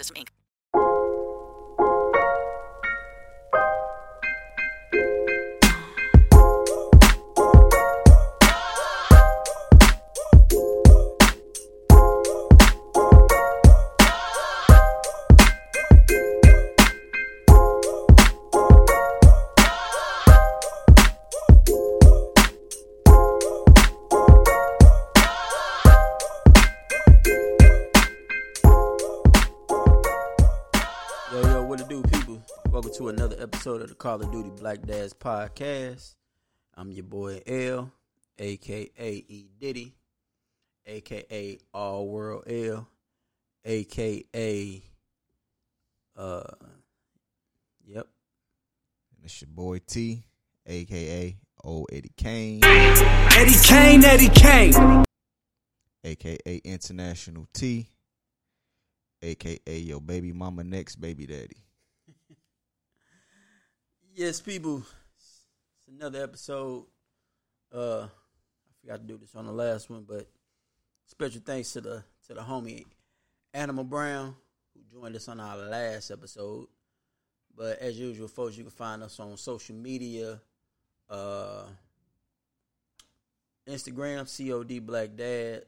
Inc. another episode of the Call of Duty Black Dads podcast. I'm your boy L, aka E Diddy, aka All World L, aka uh, yep, And it's your boy T, aka Old Eddie Kane, Eddie Kane, Eddie Kane. aka International T, aka your baby mama next baby daddy. Yes, people. It's another episode. Uh, I forgot to do this on the last one, but special thanks to the to the homie Animal Brown who joined us on our last episode. But as usual, folks, you can find us on social media, uh, Instagram, COD Black Dads,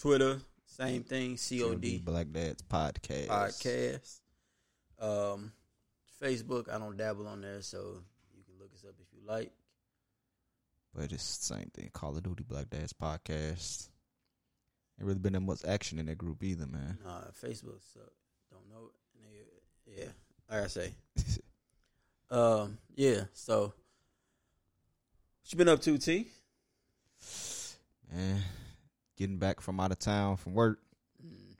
Twitter, same thing, COD Black Dads podcast. podcast. Um, Facebook, I don't dabble on there, so you can look us up if you like. But it's the same thing. Call of Duty Black Dads podcast. Ain't really been that much action in that group either, man. Nah, Facebook suck. Don't know. Yeah, like I say. Um, yeah. So, what you been up to, T? man, getting back from out of town from work,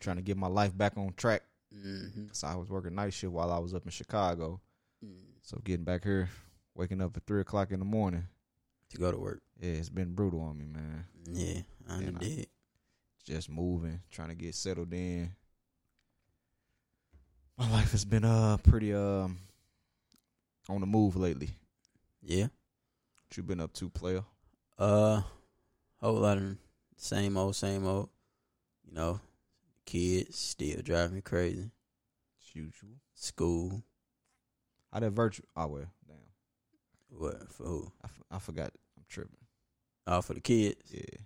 trying to get my life back on track. Mm-hmm. So I was working night shift while I was up in Chicago. Mm. So getting back here, waking up at three o'clock in the morning. To go to work. Yeah, it's been brutal on me, man. Yeah, I- did. Just moving, trying to get settled in. My life has been uh pretty um on the move lately. Yeah. What you been up to, player? Uh, whole lot of same old, same old. You know, kids still driving me crazy. As usual. School. How that virtual? Oh well, damn. What for who? I, f- I forgot. I'm tripping. Oh, for the kids. Yeah.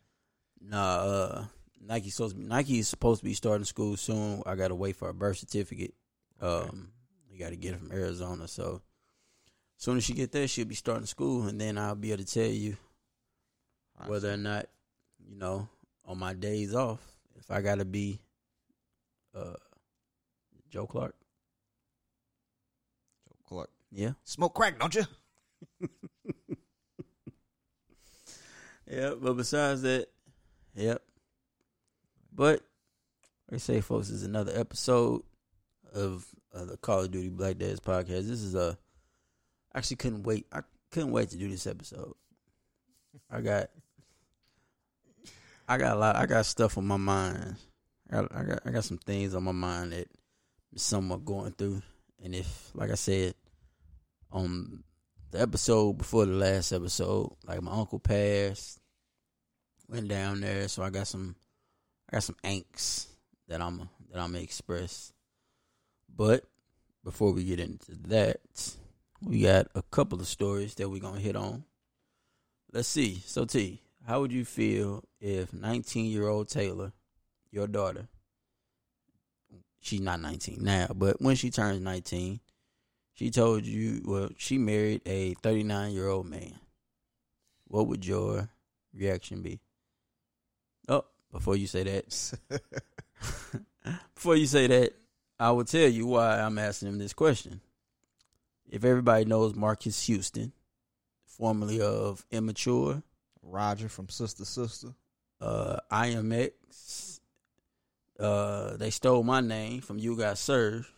Nah, uh, Nike supposed to be, Nike is supposed to be starting school soon. I gotta wait for a birth certificate. Okay. Um, you gotta get it from Arizona. So, as soon as she get there, she'll be starting school, and then I'll be able to tell you All right, whether so- or not, you know, on my days off, if I gotta be, uh, Joe Clark. Joe Clark. Yeah. Smoke crack, don't you? Yeah, but besides that, yep. But like I say, folks, this is another episode of uh, the Call of Duty Black Dads podcast. This is a I actually couldn't wait. I couldn't wait to do this episode. I got I got a lot. I got stuff on my mind. I got I got, some things on my mind that I'm somewhat going through. And if, like I said, on the episode before the last episode, like my uncle passed, went down there, so I got some, I got some angst that I'm that I'm express. But before we get into that, we got a couple of stories that we're gonna hit on. Let's see. So T, how would you feel if 19 year old Taylor, your daughter, she's not 19 now, but when she turns 19, she told you, well, she married a 39 year old man. What would your reaction be? Oh, before you say that, before you say that, I will tell you why I'm asking him this question. If everybody knows Marques Houston, formerly of Immature, Roger from Sister Sister. uh, IMX, uh, they stole my name from You Got Served.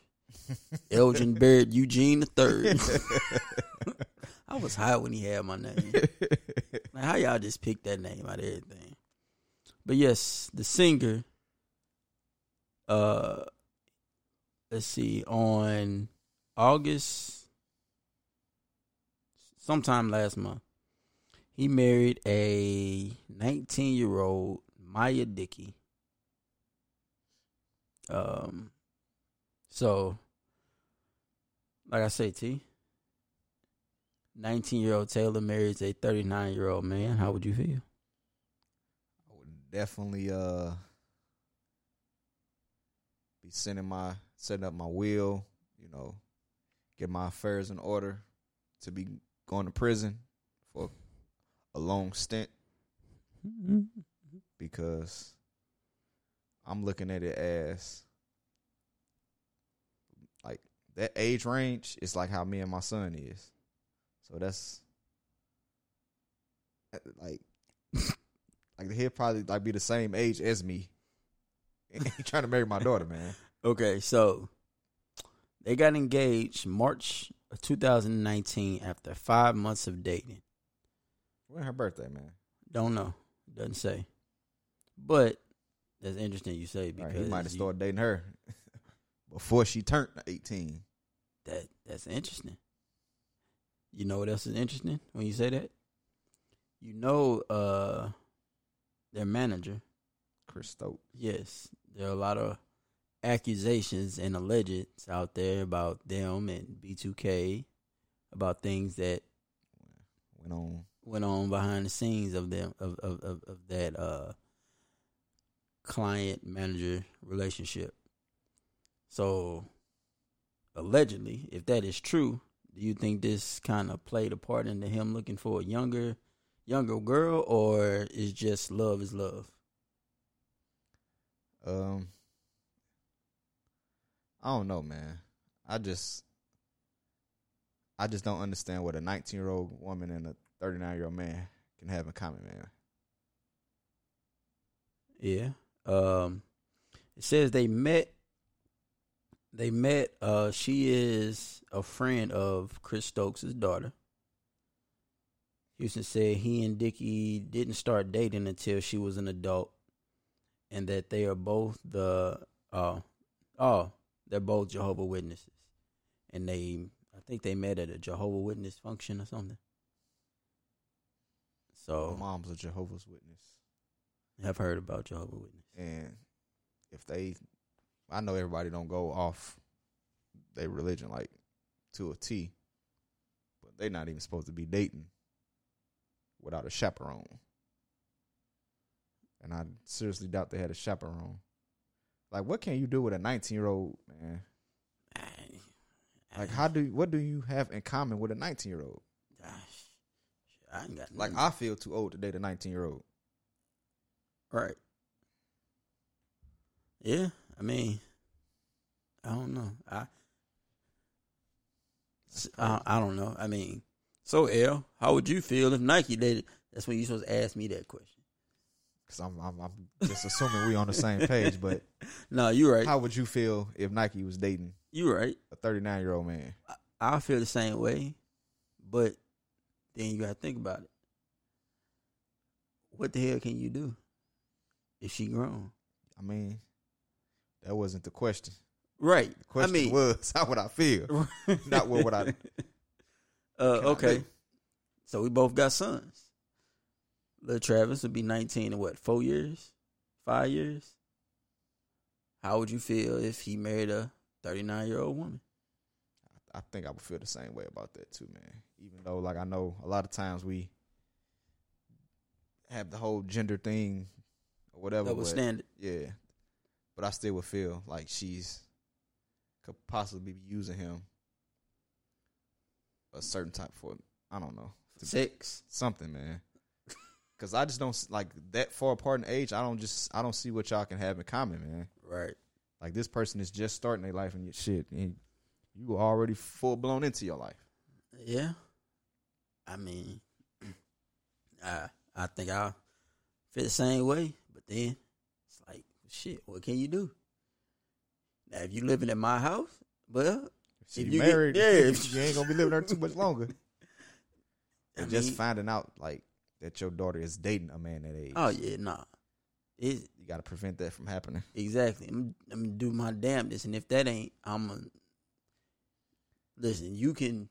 Elgin Baird Eugene the Third. I was high when he had my name. Like, how y'all just picked that name out of everything? But yes, the singer. Uh, let's see. On August, sometime last month, he married a 19 year old Miya Dickey. Um, so, like I say, T, 19 year old Taylor marries a 39 year old man. How would you feel? I would definitely uh be sending my setting up my will, you know, get my affairs in order to be going to prison for a long stint because I'm looking at it as like that age range is like how me and my son is. So that's like like he'll probably like be the same age as me. He trying to marry my daughter, man. Okay, so they got engaged March of 2019 after five months of dating. When her birthday, man? Don't know. Doesn't say. But that's interesting you say Right, because he might have started dating her before she turned eighteen. that that's interesting. You know what else is interesting when you say that? You know uh their manager. Chris Stokes. Yes, there are a lot of accusations and allegeds out there about them and B2K about things that Went on went on behind the scenes of them of of of, of that uh client manager relationship. So allegedly, if that is true, do you think this kind of played a part into him looking for a younger younger girl or is just love is love? Um, I don't know, man. I just, I just don't understand what a 19 year old woman and a 39 year old man can have in common, man. Yeah. Um it says they met they met uh she is a friend of Chris Stokes' daughter. Houston said he and Dickey didn't start dating until she was an adult and that they are both the uh oh, they're both Jehovah Witnesses. And they I think they met at a Jehovah Witness function or something. So mom's a Jehovah's Witness, I've heard about Jehovah Witness. and if they, I know everybody don't go off their religion like to a T, but they're not even supposed to be dating without a chaperone. And I seriously doubt they had a chaperone. Like, what can you do with a 19 year old man? Like, how do what do you have in common with a 19 year old? Gosh, I ain't got Like, nothing. I feel too old to date a 19 year old. Right. Yeah, I mean, I don't know. I, I, I don't know. I mean, so L, how would you feel if Nike dated? That's when you supposed to ask me that question. Because I'm, I'm I'm just assuming we on the same page. But No, you're right. how would you feel if Nike was dating You're right. a 39 year old man? I feel the same way, but then you got to think about it. What the hell can you do if she grown? I mean, that wasn't the question. Right. The question I mean, was how would I feel, not what would I. Uh, Can I okay. So we both got sons. Little Travis would be 19 in what, four years? Five years? How would you feel if he married a 39 year old woman? I think I would feel the same way about that too, man. Even though, like, I know a lot of times we have the whole gender thing or whatever. Double but- standard. Yeah, but I still would feel like she's could possibly be using him a certain type for I don't know Sex. something, man. Because I just don't like that far apart in age. I don't just I don't see what y'all can have in common, man. Right. Like this person is just starting their life and you shit, and you already full blown into your life. Yeah. I mean, I I think I feel the same way, but then it's like shit. What can you do? Now, if you living at my house, well, See, If you you get- married, yeah. you ain't gonna be living there too much longer. I And just mean- finding out like that your daughter is dating a man that oh, age. oh yeah, nah, it you got to prevent that from happening. exactly. I'm, I'm gonna do my damnedest, and if that ain't, I'm gonna listen. You can.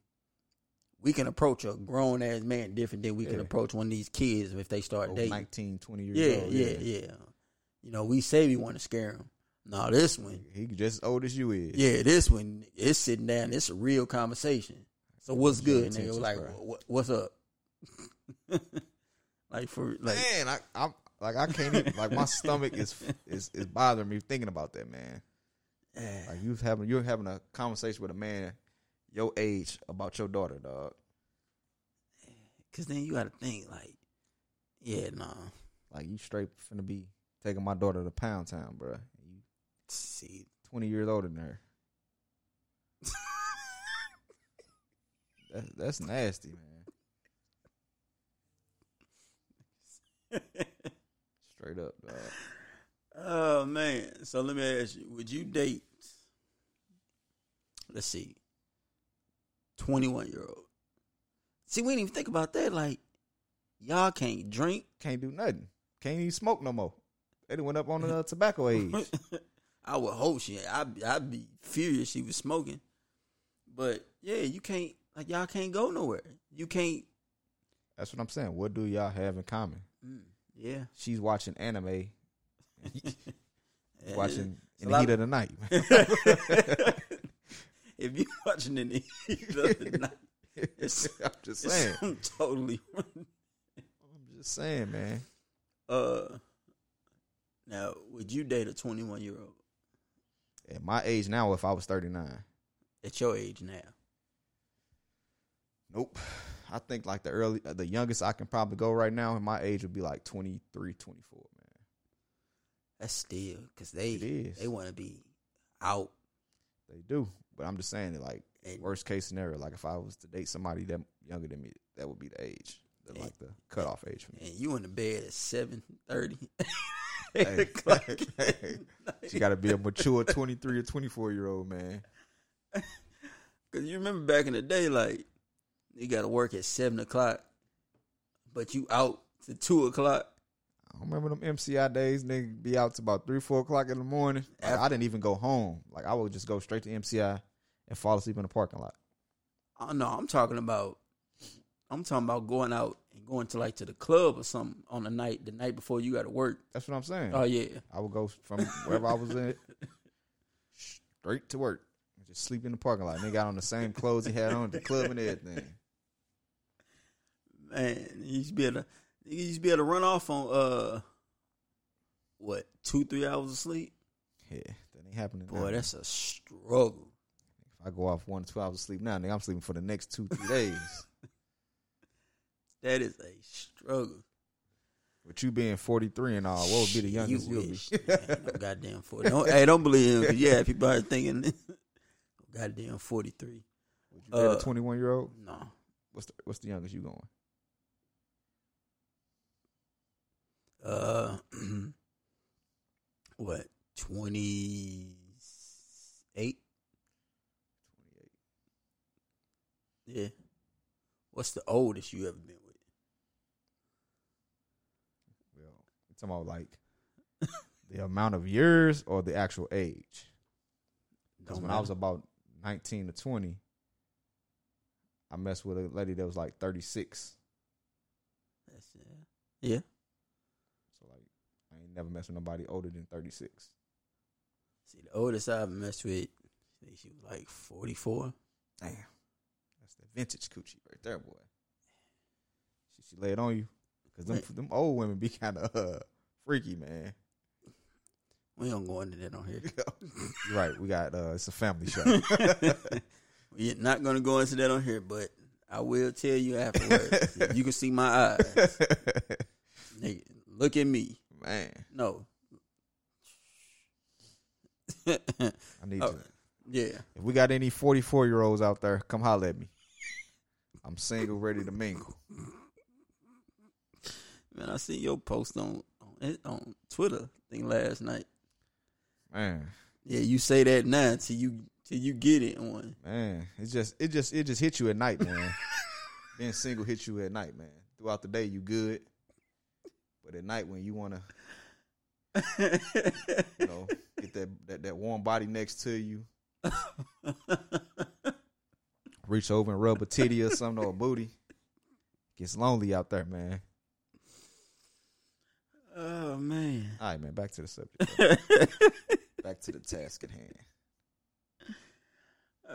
We can approach a grown ass man different than we can approach one of these kids if they start Oh, dating. 19, 20 years Yeah, old. yeah, yeah. yeah You know, we say we want to scare him. No, this one, He just as old as you is. yeah, this one, it's sitting down. It's a real conversation. So what's good, nigga? Like, what, what's up? like for like, man, I, I'm like I can't even like my stomach is is is bothering me thinking about that, man. Like you having you're having a conversation with a man your age about your daughter, dog. cause then you got to think like, yeah, nah. Like you straight finna be taking my daughter to Pound Town, bro. You See, twenty years older than her. That, that's nasty, man. Straight up, dog. oh man. So let me ask you: Would you date? Let's see, twenty-one year old. See, we didn't even think about that. Like, y'all can't drink. Can't do nothing. Can't even smoke no more. They went up on the uh, tobacco age. I would hope she. I'd, I'd be furious she was smoking. But yeah, you can't. Like y'all can't go nowhere. You can't. That's what I'm saying. What do y'all have in common? Mm, yeah. She's watching anime, watching in the heat of- of the night. If you're watching in the heat of the night, it's, I'm just it's saying. something totally. I'm just saying, man. Uh, now would you date a twenty one year old At my age now, if I was 39, at your age now? nope. I think like the early, uh, the youngest I can probably go right now in my age would be like 23, 24, man. That's still because they they want to be out. They do, but I'm just saying that like And- worst case scenario, like if I was to date somebody that younger than me, that would be the age, the, like the cutoff age for me. and you in the bed at seven thirty. Hey, hey, she got to be a mature 23 or 24 year old man. Cause you remember back in the day, like you got to work at seven o'clock, but you out to two o'clock. I remember them MCI days, nigga be out to about three, four o'clock in the morning. Like, I didn't even go home. Like I would just go straight to MCI and fall asleep in the parking lot. Oh no, I'm talking about. I'm talking about going out and going to like to the club or something on the night, the night before you got to work. That's what I'm saying. Oh yeah, I would go from wherever I was at straight to work. and Just sleep in the parking lot. And they got on the same clothes he had on at the club and everything. man, you used to be able to, you used to be able to run off on uh, what two, three hours of sleep. Yeah, that ain't happening. Boy, now. that's a struggle. if I go off one two hours of sleep now, nigga, I'm sleeping for the next two, three days. That is a struggle. With you being 43 and all, what would be the youngest you will be? No goddamn forty. Don't, hey, don't believe him. yeah, people are thinking, goddamn forty three. Would you date Uh, a 21 year old? No, What's the, what's the youngest you going? Uh, what twenty eight? 28. Yeah. What's the oldest you ever been with? Well, talking about like the amount of years or the actual age? Because when I was about 19 to 20, I messed with a lady that was like 36. That's, uh, yeah. So like, I ain't never messed with nobody older than 36. See, the oldest I've messed with, I think she was like forty four. Damn, that's the vintage coochie right there, boy. She, she laid on you because them them old women be kind of uh, freaky, man. We don't go into that on here. Right. We got uh, it's a family show. We're not gonna go into that on here, but I will tell you afterwards. You can see my eyes. Nigga, look at me. Man, No. I need Oh. to. yeah. If we got any 44 year olds out there, come holler at me. I'm single, ready to mingle. Man, I see your post on on, on Twitter thing last night. Man, Yeah, you say that now till you till you get it on. man, it just it just it just hit you at night, man. Being single hits you at night, man. Throughout the day, you good, but at night when you wanna, you know, get that that, that warm body next to you, reach over and rub a titty or something or a booty. Gets lonely out there, man. oh man. All right, man. Back to the subject. back to the task at hand.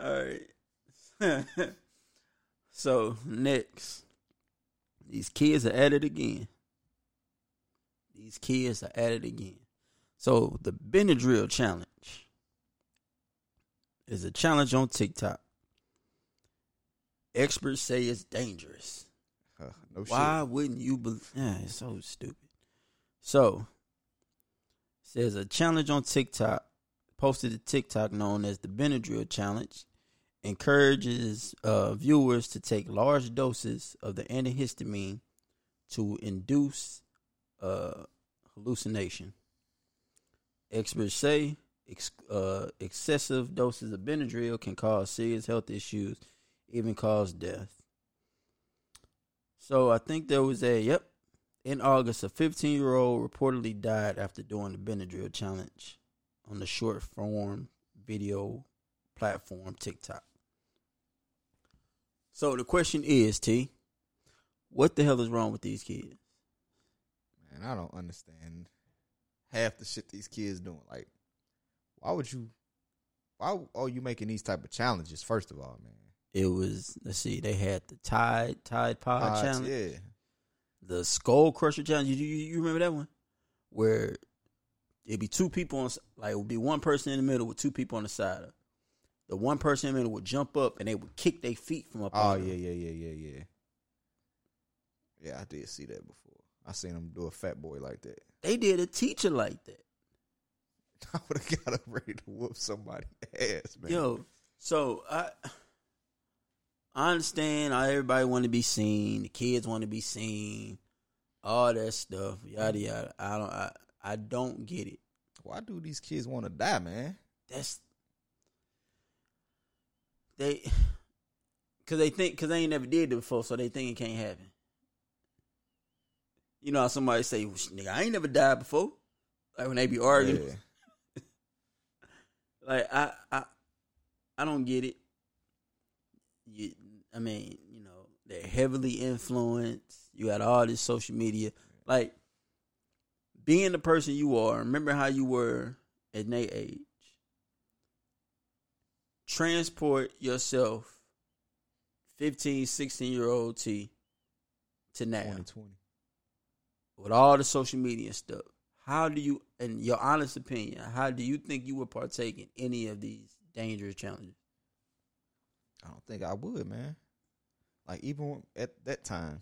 All right. so next, these kids are at it again. These kids are at it again. So the Benadryl challenge is a challenge on TikTok. Experts say it's dangerous. No Why wouldn't you believe? Yeah, it's so stupid. So, says a challenge on TikTok, posted a TikTok known as the Benadryl Challenge, encourages uh, viewers to take large doses of the antihistamine to induce uh, hallucination. Experts say ex- uh, excessive doses of Benadryl can cause serious health issues, even cause death. So I think there was a yep. In August, a 15 year old reportedly died after doing the Benadryl challenge on the short form video platform TikTok. So the question is, T, what the hell is wrong with these kids? Man, I don't understand half the shit these kids doing. Like, why would you? Why are you making these type of challenges? First of all, man. It was let's see, they had the Tide Tide Pod Odds, challenge, yeah. the Skull Crusher challenge. You, you you remember that one? Where it'd be two people on like it would be one person in the middle with two people on the side. Of. The one person in the middle would jump up and they would kick their feet from up. Oh them. yeah, yeah, yeah, yeah, yeah. Yeah, I did see that before. I seen them do a fat boy like that. They did a teacher like that. I would have got up ready to whoop somebody's ass, man. Yo, so I I understand how everybody want to be seen, the kids want to be seen, all that stuff, yada yada. I don't I, I don't get it. why do these kids want to die, man? That's they cuz they think cuz they ain't never did it before, so they think it can't happen. You know how somebody say, "Nigga, I ain't never died before." Like when they be arguing, Yeah. like I I I don't get it. You, I mean, you know, they're heavily influenced. You got all this social media, like being the person you are. Remember how you were at their age. Transport yourself, 15, 16 year old T, to now 2020. With all the social media stuff. How do you, in your honest opinion, how do you think you would partake in any of these dangerous challenges? I don't think I would, man. Like even at that time,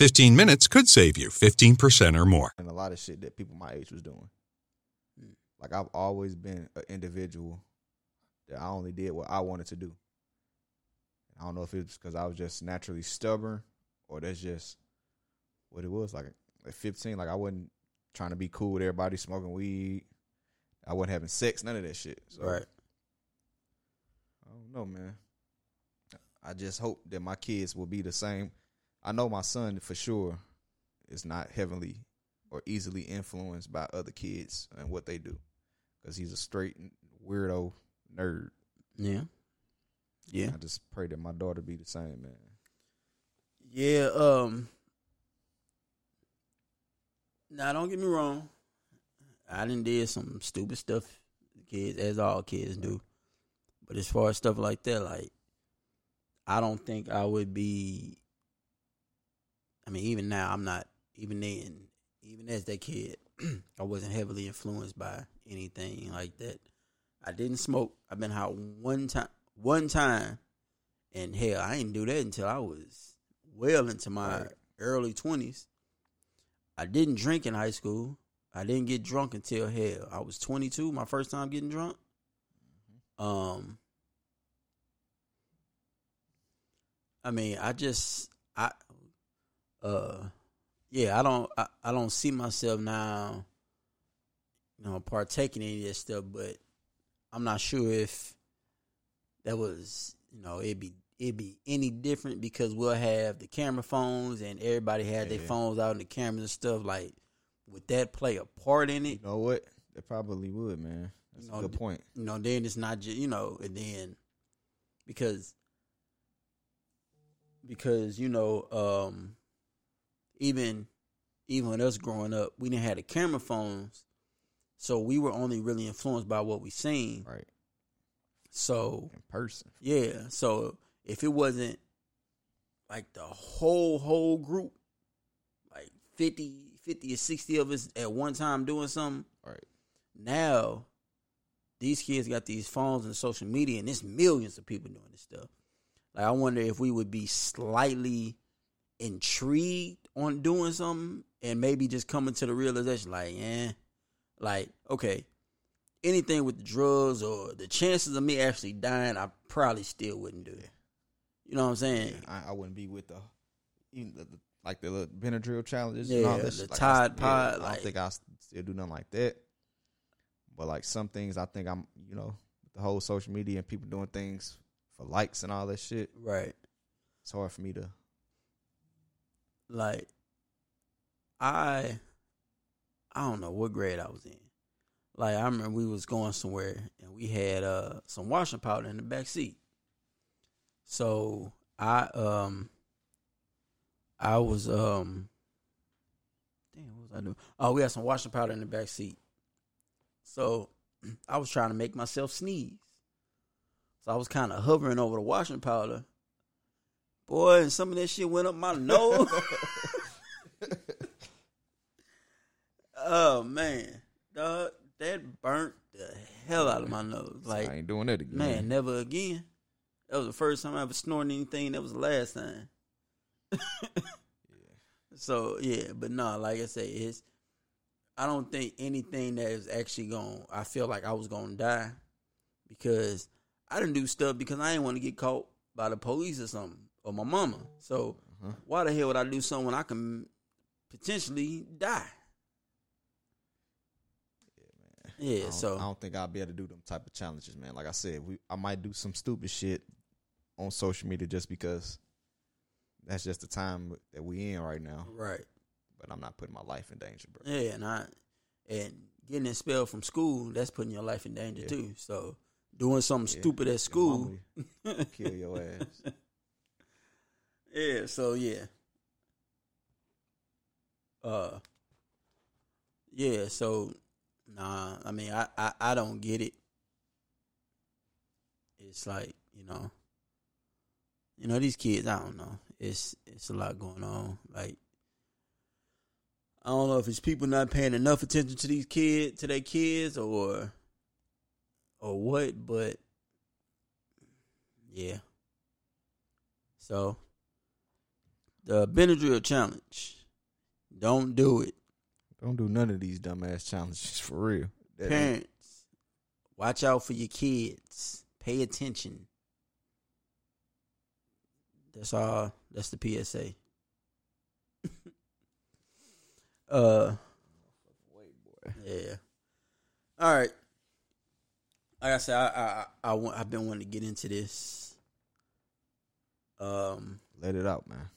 15 minutes could save you 15% or more. and a lot of shit that people my age was doing. Mm. Like I've always been an individual that I only did what I wanted to do. I don't know if it's because I was just naturally stubborn or that's just what it was. Like at 15, like I wasn't trying to be cool with everybody smoking weed. I wasn't having sex, none of that shit. So Right. I don't know, man. I just hope that my kids will be the same. I know my son for sure is not heavily or easily influenced by other kids and what they do because he's a straight weirdo nerd. Yeah. Yeah. I just pray that my daughter be the same, man. Yeah, um Now don't get me wrong. I didn't did some stupid stuff kids as all kids do. But as far as stuff like that, like I don't think I would be I mean, even now I'm not even then, even as that kid, I wasn't heavily influenced by anything like that. I didn't smoke. I've been out one time one time and hell, I didn't do that until I was well into my Right. early twenties. I didn't drink in high school. I didn't get drunk until hell. I was twenty two, my first time getting drunk. Um I mean, I just I uh yeah, I don't I, I don't see myself now you know partaking in any of that stuff, but I'm not sure if that was you know it'd be it'd be any different because we'll have the camera phones and everybody had their phones out in the cameras and stuff like would that play a part in it? You it know what? They probably would, man. That's You know, a good point. you know then it's not just you know and then because because you know um even even when us growing up we didn't have the camera phones so we were only really influenced by what we seen Right. so In person. yeah so if it wasn't like the whole whole group like 50 50 or 60 of us at one time doing something Right. now these kids got these phones and social media and there's millions of people doing this stuff like i wonder if we would be slightly intrigued on doing something and maybe just coming to the realization like eh like okay anything with the drugs or the chances of me actually dying i probably still wouldn't do it you know what i'm saying I, I wouldn't be with the even the, the like the little Benadryl challenges. and all Yeah, the shit. Like, Tide I, Pod, I don't think I still do nothing like that. But like some things, I think I'm you know the whole social media and people doing things for likes and all that shit. right It's hard for me to. Like I I don't know what grade I was in. Like I remember we was going somewhere and we had uh some washing powder in the back seat. So I um I was um damn what was I doing? Oh, we had some washing powder in the back seat. So I was trying to make myself sneeze. So I was kind of hovering over the washing powder. Boy, and some of that shit went up my nose. oh man, dog, that burnt the hell out of my nose. Like, I ain't doing that again. man, never again. That was the first time I ever snorted anything. That was the last time. yeah. So yeah, but no, like I say, it's. I don't think anything that is actually going. I feel like I was going to die because I didn't do stuff because I didn't want to get caught by the police or something or my mama. So Uh-huh. why the hell would I do something when I can potentially die? I Yeah, don't, so I don't think I'll be able to do them type of challenges, man. Like I said, we I might do some stupid shit on social media just because that's just the time that we in right now. right. But I'm not putting my life in danger, bro. Yeah, and I and getting expelled from school, that's putting your life in danger Yeah. too. So doing something Yeah, stupid at school. kill your ass. Yeah, so yeah. Uh yeah, so Nah, I mean, I, I, I don't get it. It's like you know, you know these kids. I don't know. It's it's a lot going on. Like I don't know if it's people not paying enough attention to these kids, to their kids, or or what. But yeah. So the Benadryl challenge. Don't do it. Don't do none of these dumbass challenges for real. That ain't- Parents, watch out for your kids. Pay attention. That's all. That's the PSA. uh, yeah. All right. Like I said, I I I, I want, I've been wanting to get into this. Um, Let it out, man.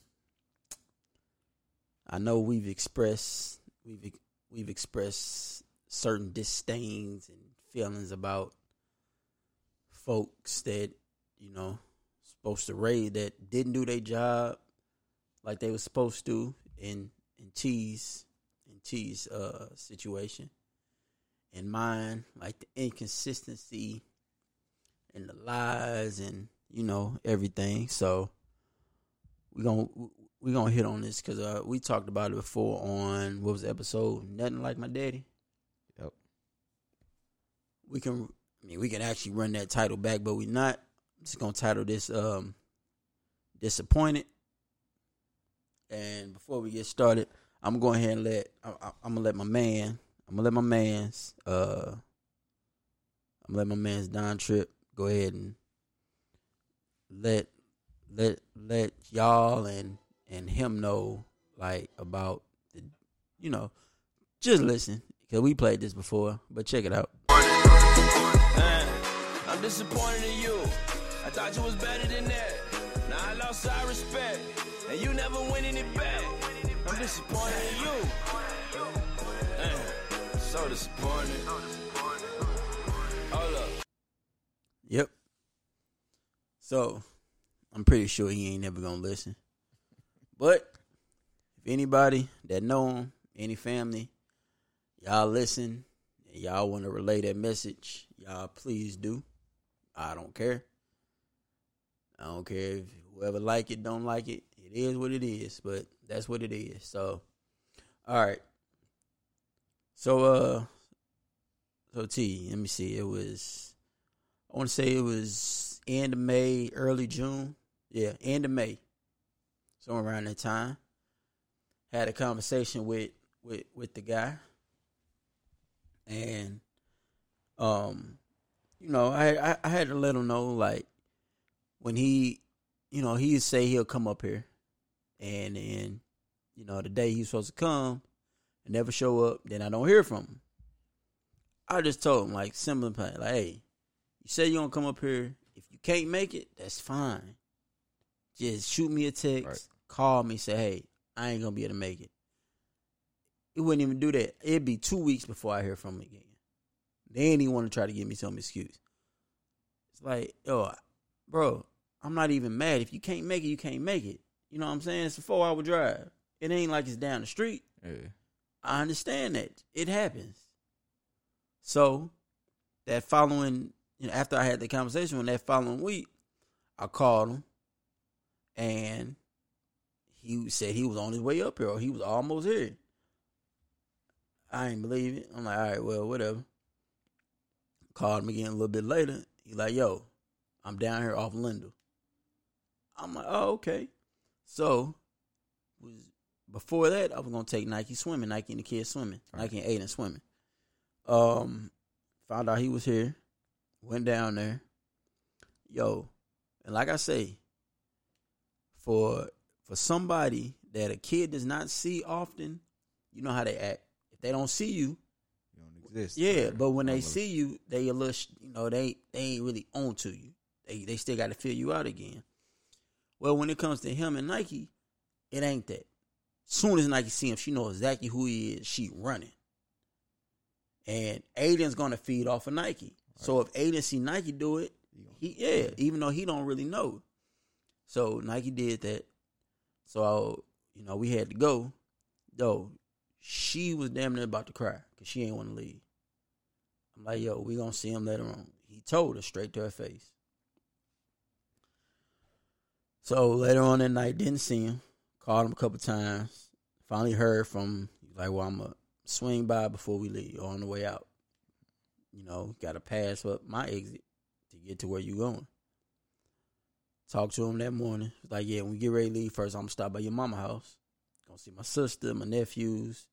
I know we've expressed we've we've expressed certain disdains and feelings about folks that you know supposed to raid that didn't do their job like they were supposed to in in T's in T's uh situation. And mine like the inconsistency and the lies and you know everything. So we're gonna we gonna hit on this because uh, we talked about it before on what was the episode? Nothing like my daddy. Yep. We can, I mean, we can actually run that title back, but we're not. I'm just gonna title this um, "Disappointed." And before we get started, I'm going ahead and let I, I, I'm gonna let my man, I'm gonna let my man's, uh, I'm gonna let my man's Don Trip go ahead and let let let y'all and and him know like about the you know just listen because we played this before but check it out I'm disappointed in you. I thought you was better than that. Now I lost our respect, and you never winning it back. I'm disappointed in you. Man, so disappointed. Hold up. yep so i'm pretty sure he ain't never gonna listen but if anybody that know him any family y'all listen and y'all want to relay that message y'all please do i don't care i don't care if whoever like it don't like it it is what it is but that's what it is so all right so uh so T, let me see. It was I want to say it was end of May, early June. Yeah, end of May. Somewhere around that time. Had a conversation with with with the guy. And um you know, I I, I had to let him know like when he you know, he'd say he'll come up here and then you know, the day he's supposed to come and never show up, then I don't hear from him. I just told him like simple and plain, like, hey, you say you gonna come up here. If you can't make it, that's fine. Just shoot me a text, Right. Call me, say, hey, I ain't gonna be able to make it. He wouldn't even do that. It'd be two weeks before I hear from him again. Then he want to try to give me some excuse. It's like, yo, bro, I'm not even mad. If you can't make it, you can't make it. You know what I'm saying? It's a four hour drive. It ain't like it's down the street. Yeah. I understand that. It happens. So that following you know, after I had the conversation with that following week, I called him and he said he was on his way up here or he was almost here. I ain't believe it. I'm like, all right, well, whatever. Called him again a little bit later. He like, yo, I'm down here off Lindell. I'm like, oh, okay. So was before that, I was gonna take Nike swimming, Nike and the kids swimming, Nike and Aiden swimming. Um, found out he was here, went down there. Yo, and like I say, for for somebody that a kid does not see often, you know how they act. If they don't see you, You don't exist. yeah, but when they see you, they a little, you know, they they ain't really on to you. They they still got to fill you out again. Well, when it comes to him and Nike, it ain't that. Soon as Nike see him, she knows exactly who he is. She running, and Aiden's gonna feed off of Nike. So if Aiden see Nike do it, he yeah, even though he don't really know. So Nike did that. So you know we had to go. Though she was damn near about to cry because she ain't want to leave. I'm like, yo, we gonna see him later on. He told her straight to her face. So later on that night, didn't see him. Called him a couple times. Finally heard from like, well, I'm gonna swing by before we leave on the way out. You know, got to pass up my exit to get to where you going. Talked to him that morning. Was like, yeah, when we get ready to leave, first I'm gonna stop by your mama house. Gonna see my sister, my nephews,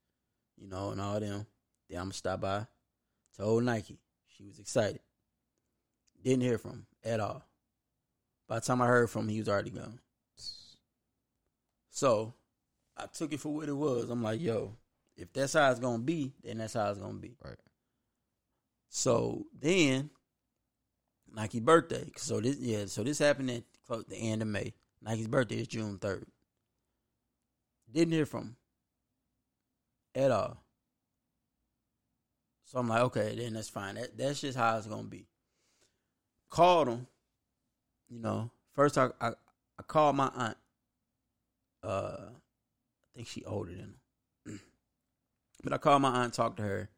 you know, and all them. Then I'm gonna stop by. Told Nike. She was excited. Didn't hear from him at all. By the time I heard from him, he was already gone. So I took it for what it was. I'm like, yo, if that's how it's gonna be, then that's how it's gonna be. Right. So then, Nike birthday. So this, yeah. So this happened at close the end of May. Nike's birthday is June third. Didn't hear from him at all. So I'm like, okay, then that's fine. That, that's just how it's gonna be. Called him. You know, first I I, I called my aunt. Uh, I think she older than him. but I called my aunt, talked to her.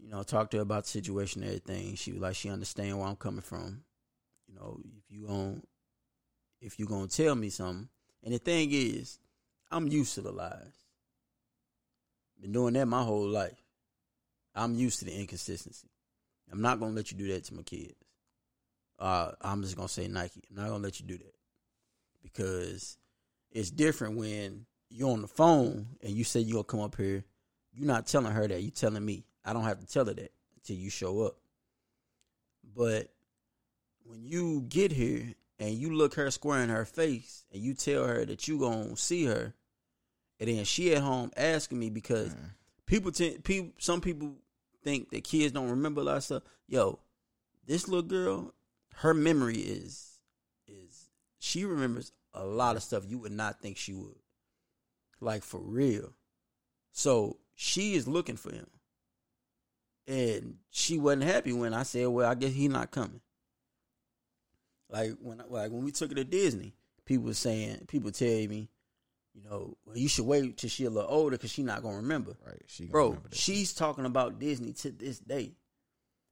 You know, talked to her about the situation and everything. She was like, she understand where I'm coming from. Know, if you gon' if you gonna tell me something, and the thing is, I'm used to the lies. Been doing that my whole life. I'm used to the inconsistency. I'm not gonna let you do that to my kids. Uh, I'm just gonna say Nike. I'm not gonna let you do that because it's different when you're on the phone and you say you're gonna come up here. You're not telling her that. You're telling me. I don't have to tell her that until you show up. But when you get here and you look her square in her face and you tell her that you gonna see her, and then she at home asking me because Mm. people, t- people, some people think that kids don't remember a lot of stuff. Yo, this little girl, her memory is is she remembers a lot of stuff you would not think she would, like for real. So she is looking for him, and she wasn't happy when I said, "Well, I guess he not coming." Like when like when we took her to Disney, people were saying, people tell me, you know, well, you should wait till she a little older because she not gonna remember. Right. She Bro, remember she's talking about Disney to this day.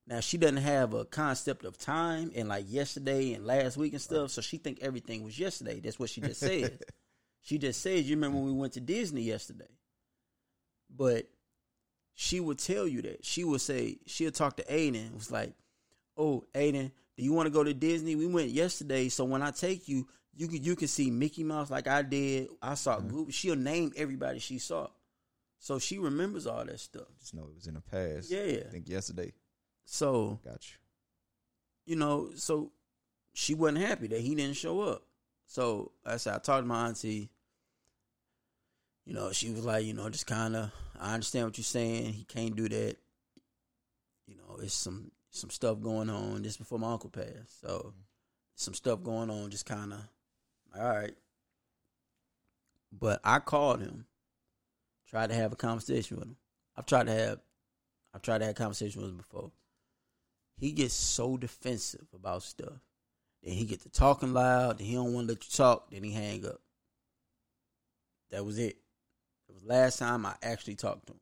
Now she doesn't have a concept of time and like yesterday and last week and stuff, so she think everything was yesterday. That's what she just said. she just says, "You remember when we went to Disney yesterday?" But she would tell you that. She would say she'll talk to Aiden. It was like, "Oh, Aiden, you want to go to Disney? We went yesterday, so when I take you, you can you can see Mickey Mouse like I did. I saw mm-hmm. Goofy. She'll name everybody she saw, so she remembers all that stuff. Just know it was in the past. Yeah. I think yesterday. So Got you. you know, so she wasn't happy that he didn't show up. So I said, I talked to my auntie. You know, she was like, you know, just kind of, I understand what you're saying. He can't do that. You know, it's some some stuff going on just before my uncle passed. So mm-hmm. some stuff going on, just kind of, all right. But I called him, tried to have a conversation with him. I've tried to have, I've tried to have conversation with him before he gets so defensive about stuff. Then he get to talking loud. Then he don't want to let you talk. Then he hang up. That was it. It was last time I actually talked to him.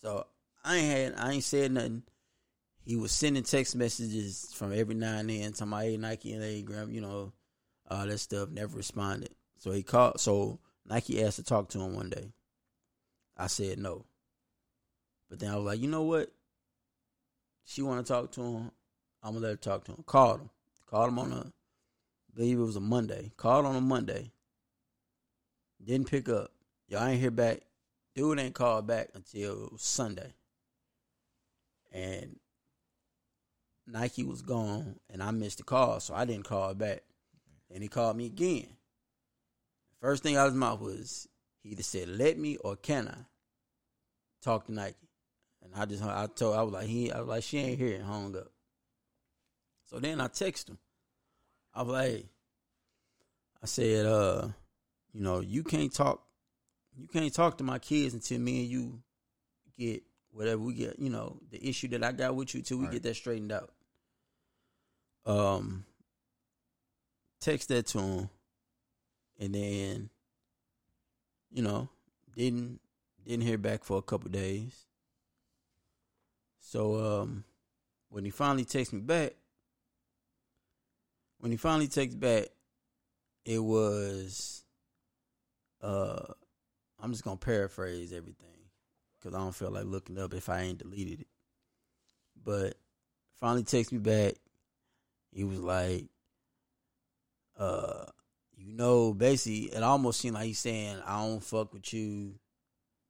So I ain't had I ain't said nothing. He was sending text messages from every now and then to my hey Nike and hey Graham, you know, all that stuff. Never responded. So he called. So Nike asked to talk to him one day. I said no. But then I was like, you know what? She want to talk to him. I'm gonna let her talk to him. Called him. Called him on a, I believe it was a Monday. Called on a Monday. Didn't pick up. Y'all ain't hear back. Dude ain't called back until Sunday. And Nike was gone, and I missed the call, so I didn't call back. And he called me again. First thing out of his mouth was he either said, "Let me" or "Can I?" Talk to Nike. And I just I told I was like he I was like she ain't here and hung up. So then I text him. I was like I said, uh, you know, you can't talk you can't talk to my kids until me and you get whatever we get, you know, the issue that I got with you till we Right. get that straightened out. Um text that to him and then you know, didn't didn't hear back for a couple days. So um, when he finally texts me back, when he finally texts back, it was uh, I'm just gonna paraphrase everything because I don't feel like looking up if I ain't deleted it. But finally texts me back. He was like, uh, you know, basically, it almost seemed like he's saying, I don't fuck with you.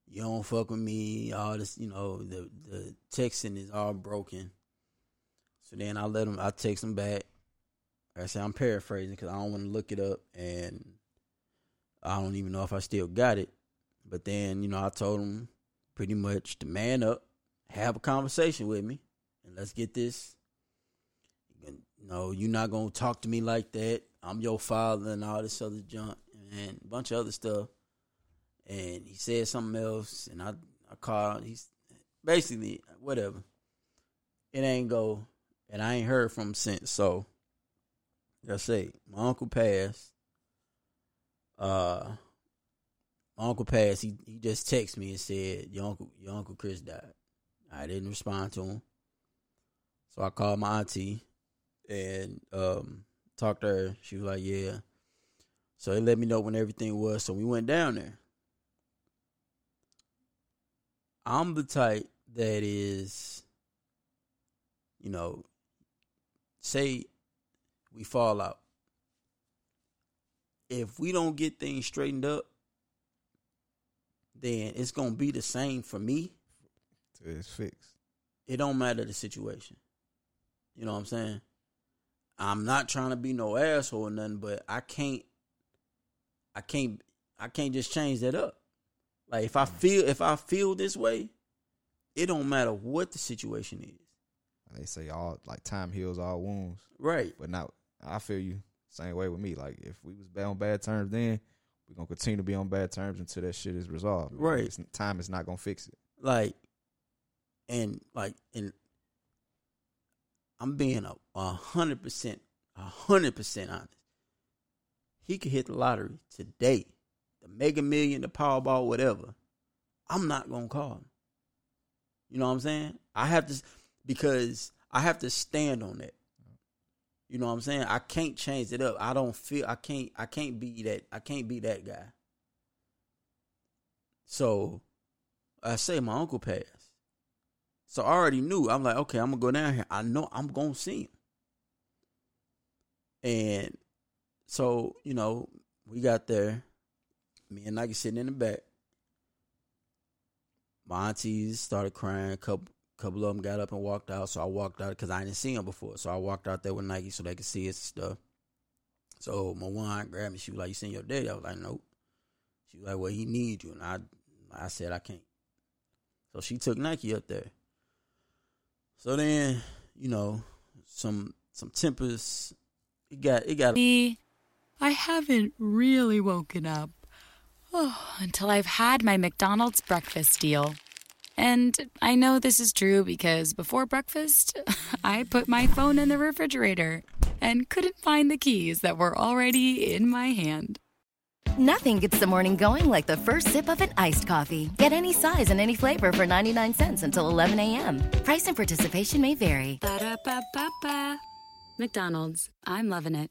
You don't fuck with me. All this, you know, the the texting is all broken. So then I let him, I text him back. I said, I'm paraphrasing because I don't want to look it up and I don't even know if I still got it. But then, you know, I told him pretty much to man up, have a conversation with me, and let's get this. No, you're not gonna talk to me like that. I'm your father and all this other junk and a bunch of other stuff. And he said something else, and I I called. He's basically whatever. It ain't go, and I ain't heard from him since. So, like I say, my uncle passed. Uh, my uncle passed. He he just texted me and said your uncle your uncle Chris died. I didn't respond to him, so I called my auntie and um talked to her. She was like, "Yeah." So they let me know when everything was. So we went down there. I'm the type that is, you know, say we fall out. If we don't get things straightened up, then it's gonna be the same for me. It's fixed. It don't matter the situation. You know what I'm saying? I'm not trying to be no asshole or nothing, but I can't I can't I can't just change that up. Like if I mm. feel if I feel this way, it don't matter what the situation is. They say all like time heals all wounds. Right. But now I feel you same way with me. Like if we was bad on bad terms then, we're gonna continue to be on bad terms until that shit is resolved. Right. It's, time is not gonna fix it. Like and like and I'm being a hundred percent, a hundred percent honest. He could hit the lottery today, the Mega Million, the Powerball, whatever. I'm not gonna call him. You know what I'm saying? I have to because I have to stand on that. You know what I'm saying? I can't change it up. I don't feel I can't I can't be that I can't be that guy. So I say my uncle passed. So I already knew. I'm like, okay, I'm gonna go down here. I know I'm gonna see him. And so, you know, we got there. Me and Nike sitting in the back. My aunties started crying. A couple, couple of them got up and walked out. So I walked out because I didn't see them before. So I walked out there with Nike so they could see us and stuff. So my one aunt grabbed me. She was like, "You seen your daddy?" I was like, "Nope." She was like, "Well, he needs you," and I, I said, "I can't." So she took Nike up there. So then, you know, some some tempers. It got it got. Me, I haven't really woken up oh, until I've had my McDonald's breakfast deal. And I know this is true because before breakfast, I put my phone in the refrigerator and couldn't find the keys that were already in my hand. Nothing gets the morning going like the first sip of an iced coffee. Get any size and any flavor for 99 cents until 11 a.m. Price and participation may vary. Ba-da-ba-ba-ba. McDonald's. I'm loving it.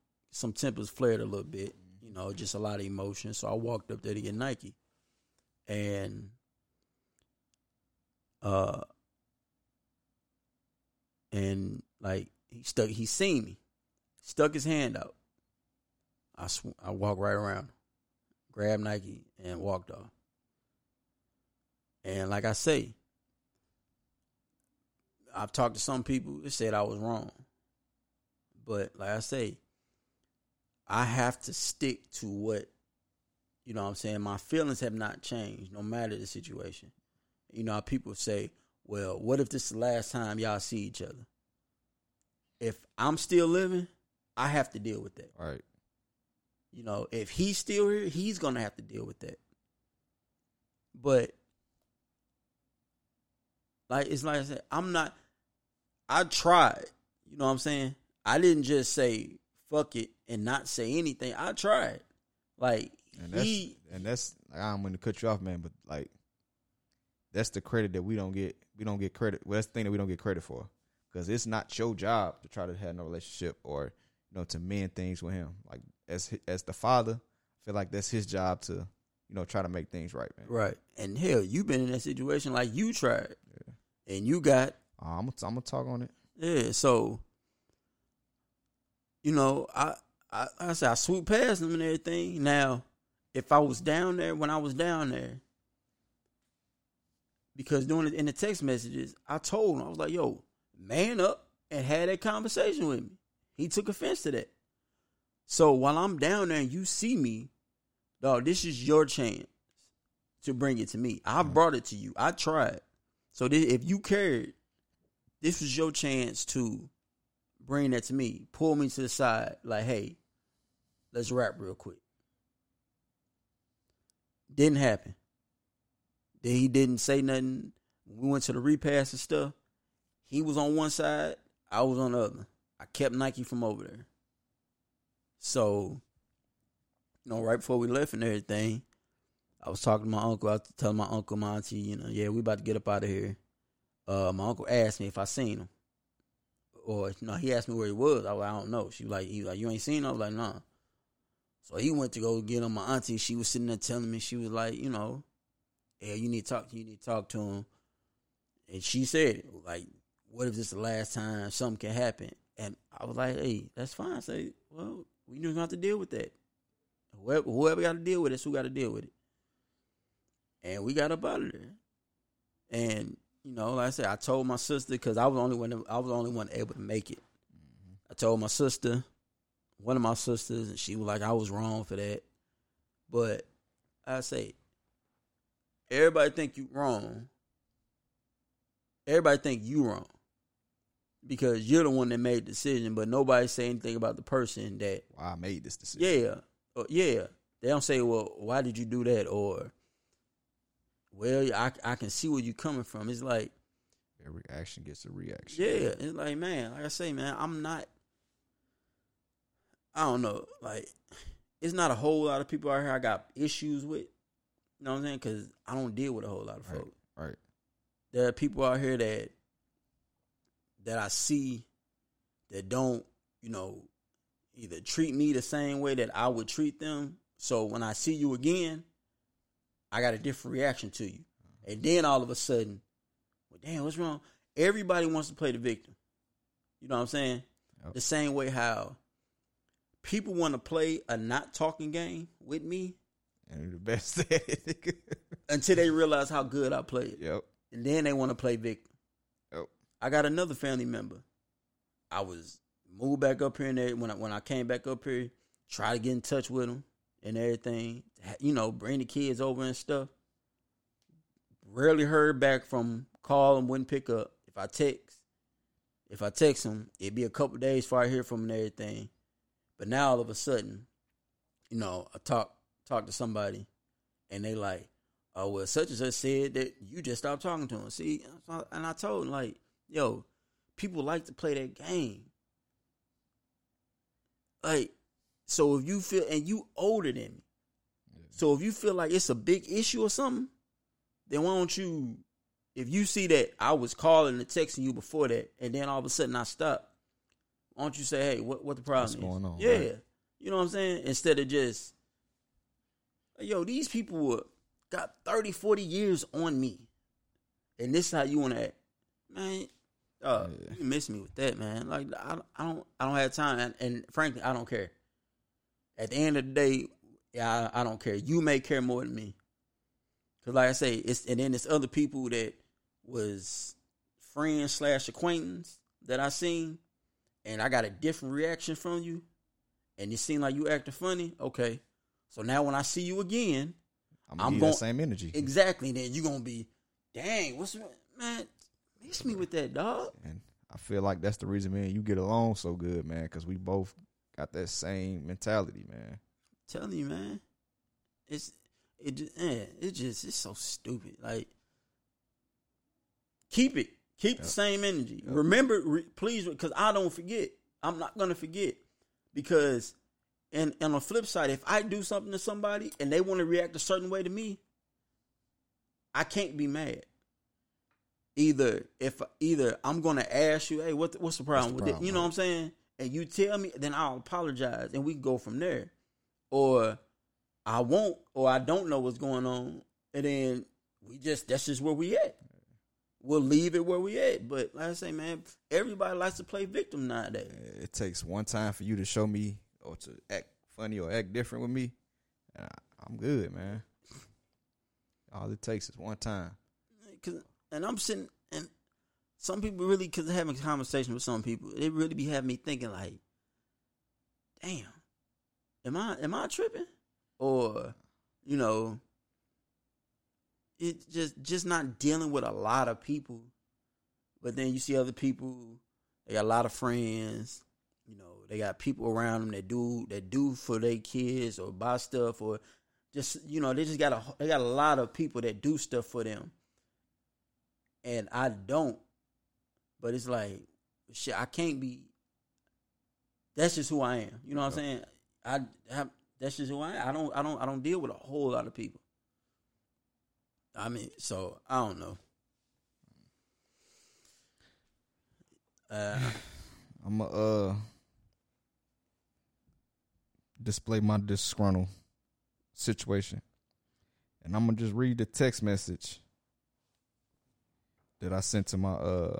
Some tempers flared a little bit, you know, just a lot of emotion. So I walked up there to get Nike, and uh, and like he stuck, he seen me, stuck his hand out. I sw- I walked right around, grabbed Nike, and walked off. And like I say, I've talked to some people that said I was wrong. But like I say, I have to stick to what you know what I'm saying, my feelings have not changed no matter the situation. You know, people say, Well, what if this is the last time y'all see each other? If I'm still living, I have to deal with that. Right. You know, if he's still here, he's gonna have to deal with that. But like it's like I said, I'm not I tried. You know what I'm saying? I didn't just say fuck it and not say anything. I tried. Like And that's he and that's I'm gonna cut you off, man, but like that's the credit that we don't get. We don't get credit. Well, that's the thing that we don't get credit for because it's not your job to try to have no relationship or you know to mend things with him. Like as as the father, I feel like that's his job to you know try to make things right, man. Right. And hell, you've been in that situation like you tried. And you got Uh, I'm I'm gonna talk on it. Yeah, so you know, I I I said I swooped past them and everything. Now, if I was down there when I was down there, because doing it in the text messages, I told him I was like, "Yo, man up and had that conversation with me." He took offense to that. So while I'm down there and you see me, dog, this is your chance to bring it to me. I mm-hmm. brought it to you. I tried. So thi- if you cared, this was your chance to bring that to me. Pull me to the side, like, hey, let's rap real quick. Didn't happen. Then he didn't say nothing. We went to the repass and stuff. He was on one side, I was on the other. I kept Nike from over there. So, you know, right before we left and everything, I was talking to my uncle. I was telling my uncle, my auntie, you know, yeah, we about to get up out of here. Uh, my uncle asked me if I seen him, or no, he asked me where he was. I was like, I don't know. She was like, he was like, you ain't seen him. I was like, nah. So he went to go get him. My auntie, she was sitting there telling me, she was like, you know, yeah, you need to talk. You need to talk to him. And she said, like, what if this is the last time something can happen? And I was like, hey, that's fine. Say, well, we just have to deal with that. Whoever, whoever got to deal with it, who got to deal with it. And we got up out of there. And you know, like I said, I told my sister because I was the only one. I was the only one able to make it. I told my sister, one of my sisters, and she was like, "I was wrong for that." But I say, everybody think you wrong. Everybody think you wrong because you're the one that made the decision, but nobody say anything about the person that Why I made this decision. yeah, uh, yeah. They don't say, "Well, why did you do that?" or "Well, I I can see where you're coming from." It's like, Every action gets a reaction. yeah, it's like, man, like I say, man, I'm not. I don't know, like, it's not a whole lot of people out here I got issues with. You know what I'm saying? Because I don't deal with a whole lot of Right. folks. Right. There are people out here that that I see that don't, you know, either treat me the same way that I would treat them. So when I see you again, I got a different reaction to you. And then all of a sudden, well, damn, what's wrong? Everybody wants to play the victim. You know what I'm saying? Yep. The same way how people want to play a not talking game with me And the best at it. until they realize how good I play it. yep. And then they want to play victim. Yep. I got another family member. I was moved back up here and there when I, when I came back up here, try to get in touch with them and everything. You know, bring the kids over and stuff. Rarely heard back from call and wouldn't pick up. If I text, if I text them, it'd be a couple days before I hear from them and everything. But now all of a sudden, you know, I talk talk to somebody, and they like, oh well, such and such said that you just stopped talking to him. See, and I told him like, yo, people like to play that game. Like, so if you feel and you older than me, so if you feel like it's a big issue or something, then why don't you? If you see that I was calling and texting you before that, and then all of a sudden I stop, why don't you say, hey, what what the problem What's is? going on, Yeah, right. you know what I'm saying. Instead of just, yo, these people were, got 30, 40 years on me, and this is how you want to act, man. Uh, You miss me with that, man. Like I, I don't, I don't have time, and, and frankly, I don't care. At the end of the day, yeah, I, I don't care. You may care more than me, because like I say, it's and then there's other people that was friends slash acquaintance that I seen, and I got a different reaction from you, and it seemed like you acting funny. Okay, so now when I see you again, I'm you that same energy. Exactly. Then you gonna be, dang, what's man? Miss me with that dog. And I feel like that's the reason, man, you get along so good, man, because we both got that same mentality, man. telling you, man, it's it just man, eh, it just it's so stupid. Like, keep it, keep the same energy. Remember, re, please, because I don't forget. I'm not gonna forget because, and, and on the flip side, if I do something to somebody and they want to react a certain way to me, I can't be mad. Either if either I'm gonna ask you, hey, what what's the problem the with it? problem, You know what I'm saying? And you tell me, then I'll apologize and we can go from there. Or I won't, or I don't know what's going on, and then we just that's just where we at. We'll leave it where we at. But like I say, man, everybody likes to play victim nowadays. It takes one time for you to show me or to act funny or act different with me, and I, I'm good, man. All it takes is one time. Cause, and I'm sitting, some people really, because having a conversation with some people, it really be having me thinking like, damn, am I am I tripping, or you know, it's just just not dealing with a lot of people, but then you see other people, they got a lot of friends, you know, they got people around them that do that do for their kids or buy stuff or just you know they just got a they got a lot of people that do stuff for them. And I don't. But it's like, shit, I can't be. That's just who I am. You know what I'm saying? I have. That's just who I am. I don't. I don't. I don't deal with a whole lot of people. I mean, so I don't know. Uh, I'm to uh, display my disgruntled situation. And I'm to just read the text message that I sent to my, uh,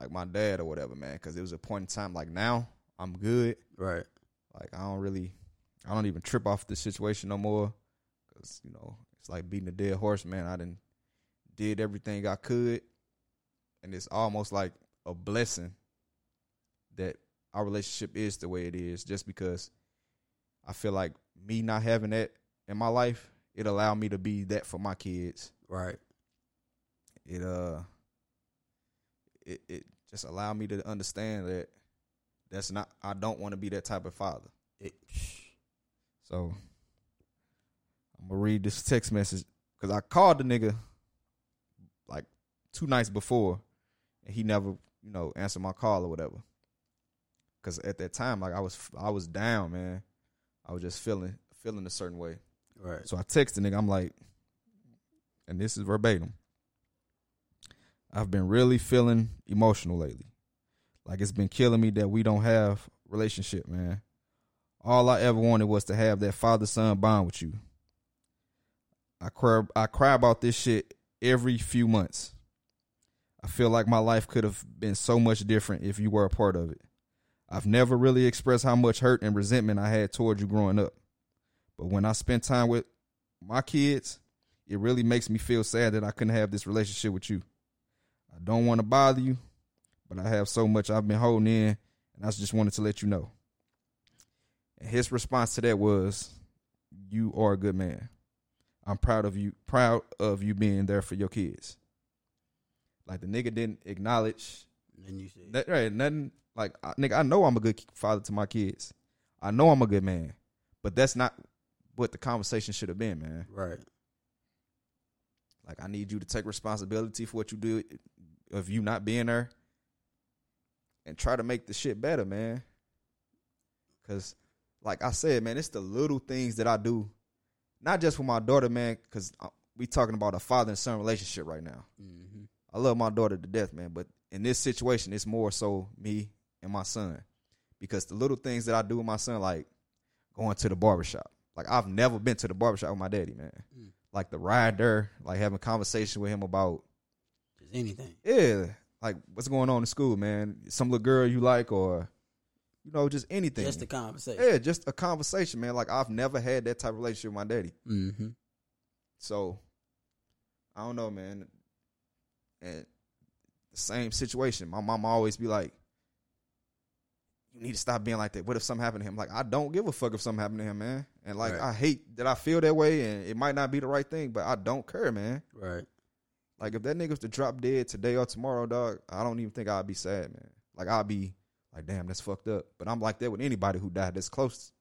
like my dad or whatever, man. Because it was a point in time, like now, I'm good. Right. Like, I don't really, I don't even trip off the situation no more. Because, you know, it's like beating a dead horse, man. I didn't did everything I could. And it's almost like a blessing that our relationship is the way it is just because I feel like me not having that in my life, it allowed me to be that for my kids. Right. It uh it it just allowed me to understand that that's not I don't want to be that type of father. It, so I'm gonna read this text message because I called the nigga like two nights before, and he never, you know, answered my call or whatever. Because at that time, like I was, I was down, man. I was just feeling, feeling a certain way. Right. So I texted the nigga. I'm like, and this is verbatim. I've been really feeling emotional lately. Like it's been killing me that we don't have relationship, man. All I ever wanted was to have that father son bond with you. I cry I cry about this shit every few months. I feel like my life could have been so much different if you were a part of it. I've never really expressed how much hurt and resentment I had toward you growing up. But when I spend time with my kids, it really makes me feel sad that I couldn't have this relationship with you. I don't want to bother you, but I have so much I've been holding in, and I just wanted to let you know. And his response to that was, "You are a good man. I'm proud of you. Proud of you being there for your kids." Like the nigga didn't acknowledge. And you said, that, right? Nothing. Like I, nigga, I know I'm a good father to my kids. I know I'm a good man, but that's not what the conversation should have been, man. Right. Like I need you to take responsibility for what you do of you not being there and try to make the shit better, man. Cause like I said, man, it's the little things that I do, not just for my daughter, man. Cause we talking about a father and son relationship right now. Mm-hmm. I love my daughter to death, man. But in this situation, it's more so me and my son, because the little things that I do with my son, like going to the barbershop. Like I've never been to the barbershop with my daddy, man. Mm. Like the ride there, like having conversation with him about Just anything. yeah, like what's going on in school, man? Some little girl you like, or you know, just anything. Just a conversation. Yeah, just a conversation, man. Like I've never had that type of relationship with my daddy. Mm-hmm. So I don't know, man. And the same situation. My mom always be like, "You need to stop being like that." What if something happened to him? Like I don't give a fuck if something happened to him, man. And like Right. I hate that I feel that way, and it might not be the right thing, but I don't care, man. Right. Like if that nigga was to drop dead today or tomorrow, dog, I don't even think I'd be sad, man. Like I'd be like, damn, that's fucked up. But I'm like that with anybody who died that's close.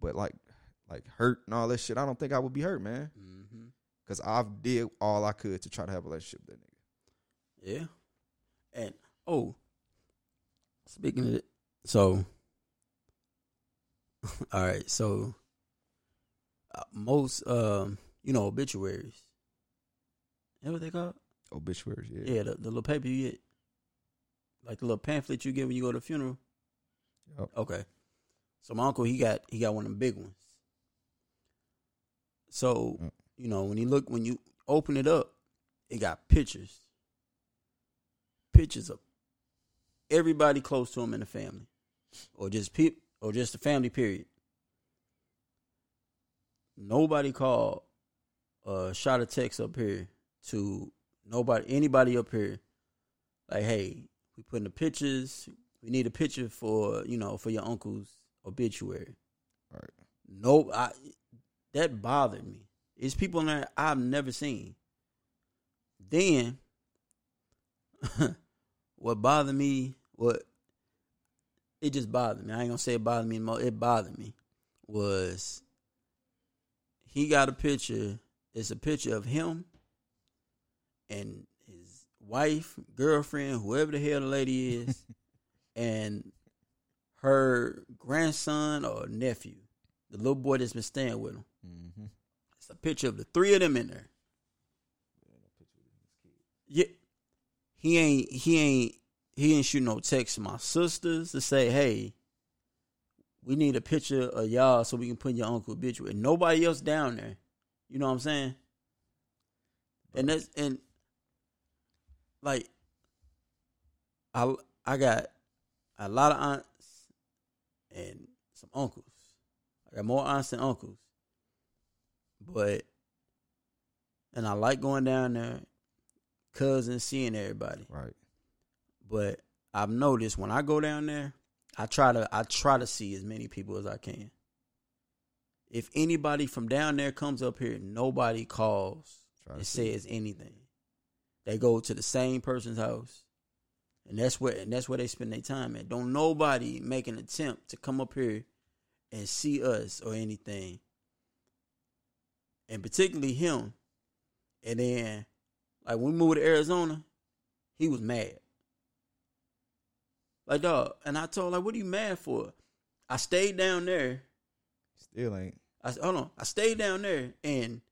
But like, like hurt and all that shit, I don't think I would be hurt, man. Mm-hmm. Cause I've did all I could to try to have a relationship with that nigga. Yeah. And oh, speaking of it, so all right, so uh, most um, you know, obituaries. Know what they call? Obituaries, yeah. Yeah, the, the little paper you get, like the little pamphlet you get when you go to a funeral. Yep. Okay, so my uncle he got he got one of the big ones. So Mm. you know when you look when you open it up, it got pictures, pictures of everybody close to him in the family, or just peop or just the family. Period. Nobody called, uh, shot a text up here to nobody, anybody up here, like, hey, we putting the pictures. We need a picture for you know for your uncle's obituary. Right. No, I that bothered me. It's people in there I've never seen. Then, what bothered me, what it just bothered me. I ain't gonna say it bothered me anymore. It bothered me was he got a picture. It's a picture of him and his wife, girlfriend, whoever the hell the lady is, and her grandson or nephew, the little boy that's been staying with him. Mm-hmm. It's a picture of the three of them in there. Yeah, he ain't he ain't he ain't shoot no text to my sisters to say, hey, we need a picture of y'all so we can put your uncle obituary. Nobody else down there. You know what I'm saying? And that's and like I I got a lot of aunts and some uncles. I got more aunts and uncles. But and I like going down there, cousins, seeing everybody. Right. But I've noticed when I go down there, I try to I try to see as many people as I can. If anybody from down there comes up here, nobody calls and says anything. They go to the same person's house, and that's where and that's where they spend their time at. Don't nobody make an attempt to come up here and see us or anything, and particularly him. And then, like when we moved to Arizona, he was mad. Like dog, and I told like, "What are you mad for?" I stayed down there. Still ain't. I hold on. I stayed down there, and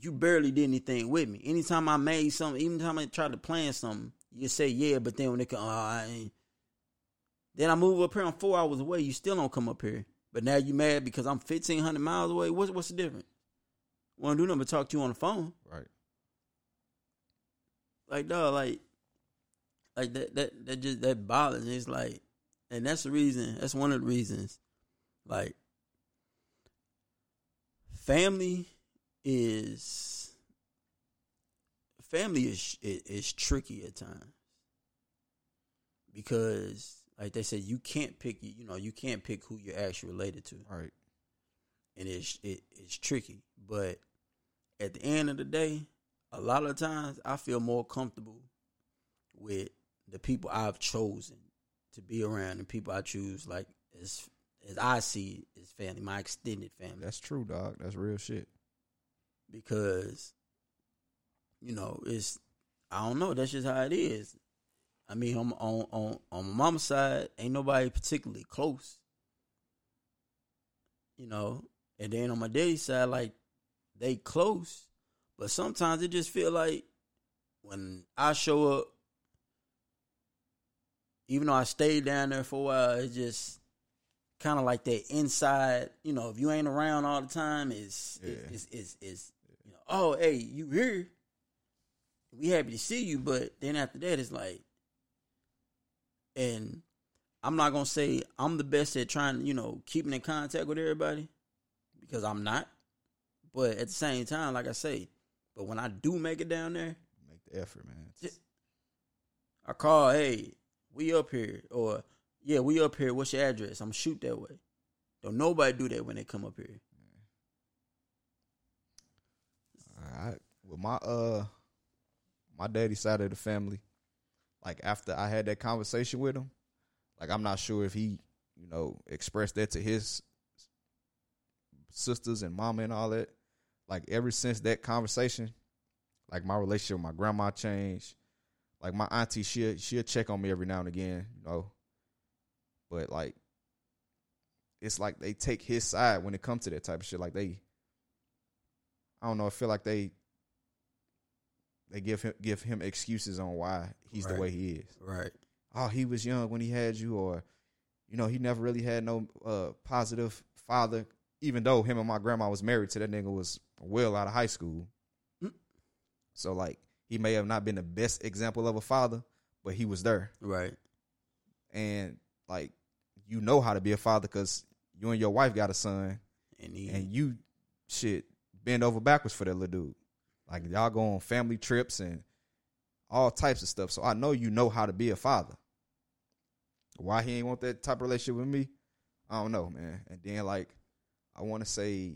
you barely did anything with me. Anytime I made something, even time I tried to plan something, you say yeah, but then when they come, oh, I ain't. Then I move up here. I'm four hours away. You still don't come up here. But now you mad because I'm 1,500 miles away. What's what's the difference? Want to do nothing but talk to you on the phone? Right. Like dog, like, like that that that just that bothers me. It's like, and that's the reason. That's one of the reasons. Like, family is family is is, is tricky at times because, like they said, you can't pick. You know, you can't pick who you're actually related to. Right. and it's it, it's tricky. But at the end of the day, a lot of times I feel more comfortable with the people I've chosen to be around and people I choose like as as I see as family, my extended family. That's true, dog. That's real shit. Because you know, it's I don't know, that's just how it is. I mean, on on on on my mama's side, ain't nobody particularly close. You know, and then on my daddy's side, like they close, but sometimes it just feel like when I show up, even though I stayed down there for a while, it's just kind of like that inside. You know, if you ain't around all the time, it's Yeah. it's, it's it's know, oh hey, you here? we happy to see you, but then after that, it's like, and I'm not gonna say I'm the best at trying, you know, keeping in contact with everybody because I'm not. But at the same time, like I say, but when I do make it down there, Make the effort, man. just, I call, hey, we up here, or yeah, we up here. What's your address? I'm shoot that way. Don't nobody do that when they come up here. I with my uh my daddy side of the family, like after I had that conversation with him, like I'm not sure if he, you know, expressed that to his sisters and mama and all that. Like ever since that conversation, like my relationship with my grandma changed. Like my auntie, she'll she'll check on me every now and again, you know. But like it's like they take his side when it comes to that type of shit. Like they I don't know. I feel like they they give him give him excuses on why he's the way he is. Right. Oh, he was young when he had you, or you know, he never really had no uh, positive father. Even though him and my grandma was married to that nigga was well out of high school. So like he may have not been the best example of a father, but he was there. Right. And like you know how to be a father because you and your wife got a son, And he, and you shit bend over backwards for that little dude. Like y'all go on family trips and all types of stuff. So I know you know how to be a father. Why he ain't want that type of relationship with me, I don't know, man. And then like I want to say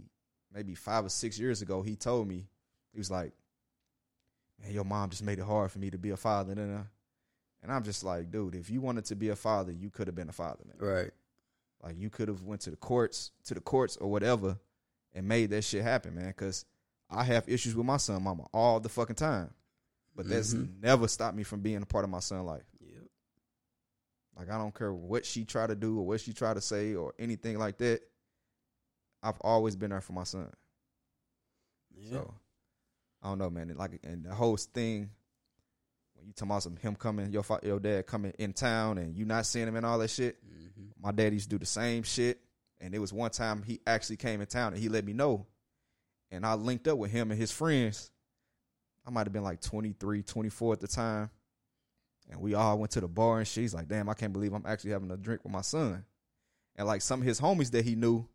maybe five or six years ago, he told me he was like, "Man, your mom just made it hard for me to be a father." And, and I'm just like, dude, if you wanted to be a father, you could have been a father, man. right. Like you could have went to the courts, to the courts or whatever, and made that shit happen, man. Because I have issues with my son, mama, all the fucking time. But that's Mhm. never stopped me from being a part of my son's life. Yep. Like I don't care what she try to do or what she try to say or anything like that. I've always been there for my son. Yeah. So I don't know, man. And like and the whole thing when you talking about some him coming, your fa- your dad coming in town and you not seeing him and all that shit. Mhm. My dad used to do the same shit. And it was one time he actually came in town and he let me know. And I linked up with him and his friends. I might have been like 23, 24 at the time. And we all went to the bar and she's like, damn, I can't believe I'm actually having a drink with my son. And like some of his homies that he knew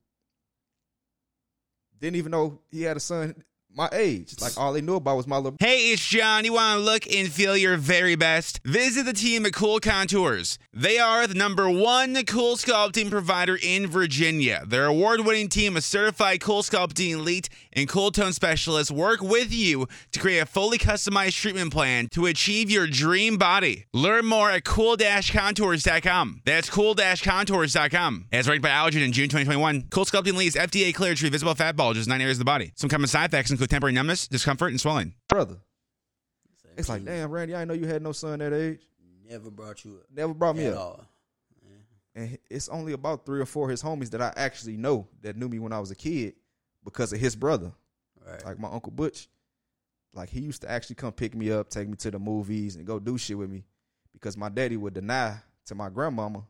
didn't even know he had a son my age. Like all they knew about was my little Hey, it's John. You want to look and feel your very best? Visit the team at Cool Contours. They are the number one cool sculpting provider in Virginia. Their award winning team of certified cool sculpting elite and cool tone specialists work with you to create a fully customized treatment plan to achieve your dream body. Learn more at cool contours.com. That's cool contours.com. As ranked by Allergan in June 2021, Cool Sculpting Elite is FDA cleared treat visible fat bulges in nine areas of the body. Some common side effects include temporary numbness, discomfort, and swelling. brother. It's like, damn, Randy, I didn't know you had no son that age. Never brought you up Never brought me at up. all. And it's only about three or four of his homies that I actually know that knew me when I was a kid because of his brother. Right. Like my uncle Butch. Like he used to actually come pick me up, take me to the movies, and go do shit with me because my daddy would deny to my grandmama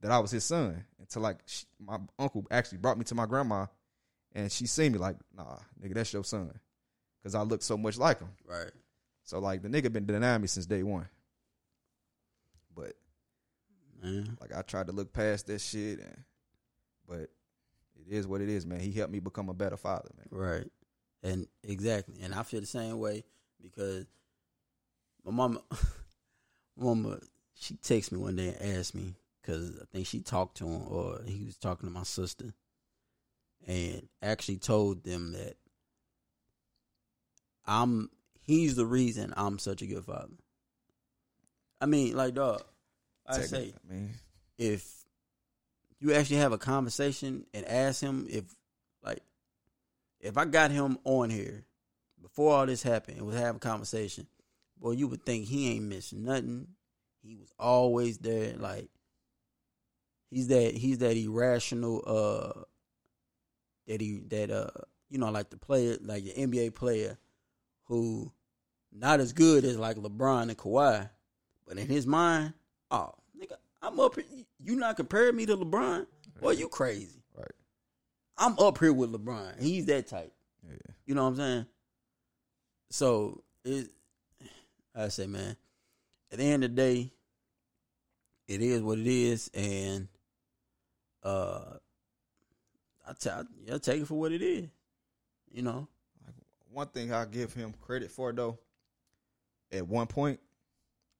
that I was his son until like she, my uncle actually brought me to my grandma, and she seen me like, nah, nigga, that's your son, because I look so much like him. Right. So like the nigga been denying me since day one. But Man. like I tried to look past that shit, and but it is what it is, man. He helped me become a better father, man. Right. And exactly. And I feel the same way because my mama, mama, she texted me one day and asked me because I think she talked to him or he was talking to my sister and actually told them that I'm he's the reason I'm such a good father. I mean, like dog, I say if you actually have a conversation and ask him if like if I got him on here before all this happened and was having a conversation, boy, you would think he ain't missed nothing. He was always there, like he's that he's that irrational uh that he that uh you know like the player like the NBA player who not as good as like LeBron and Kawhi, but in his mind, oh nigga, I'm up here. You not comparing me to LeBron? Boy, you crazy. Right. I'm up here with LeBron. He's that type. Yeah. You know what I'm saying? So it I say, man, at the end of the day, it is what it is, and uh, I t- I, yeah, take it for what it is. You know, One thing I give him credit for though, at one point,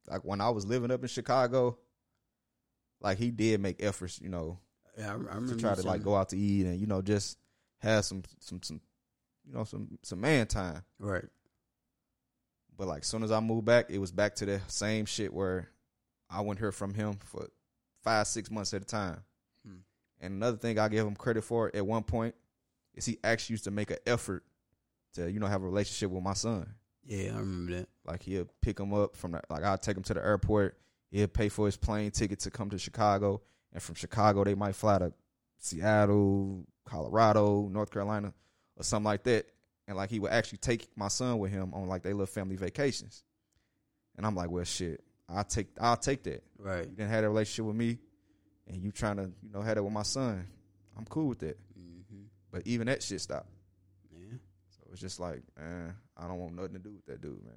like when I was living up in Chicago, like he did make efforts, you know, yeah, I, I to try to like go out to eat and you know just have some some some you know some some man time. right. But like soon as I moved back, it was back to the same shit where I wouldn't hear from him for five six months at a time. And another thing I give him credit for at one point is he actually used to make an effort to you know have a relationship with my son. Yeah, I remember that. Like he'll pick him up from the like I'll take him to the airport. He'll pay for his plane ticket to come to Chicago, and from Chicago they might fly to Seattle, Colorado, North Carolina, or something like that. And like he would actually take my son with him on like they little family vacations. And I'm like, well, shit, I'll take I'll take that. Right. You didn't have a relationship with me, and you trying to you know have that with my son. I'm cool with that. Mm-hmm. But even that shit stopped. Yeah. So it's just like, man, I don't want nothing to do with that dude, man.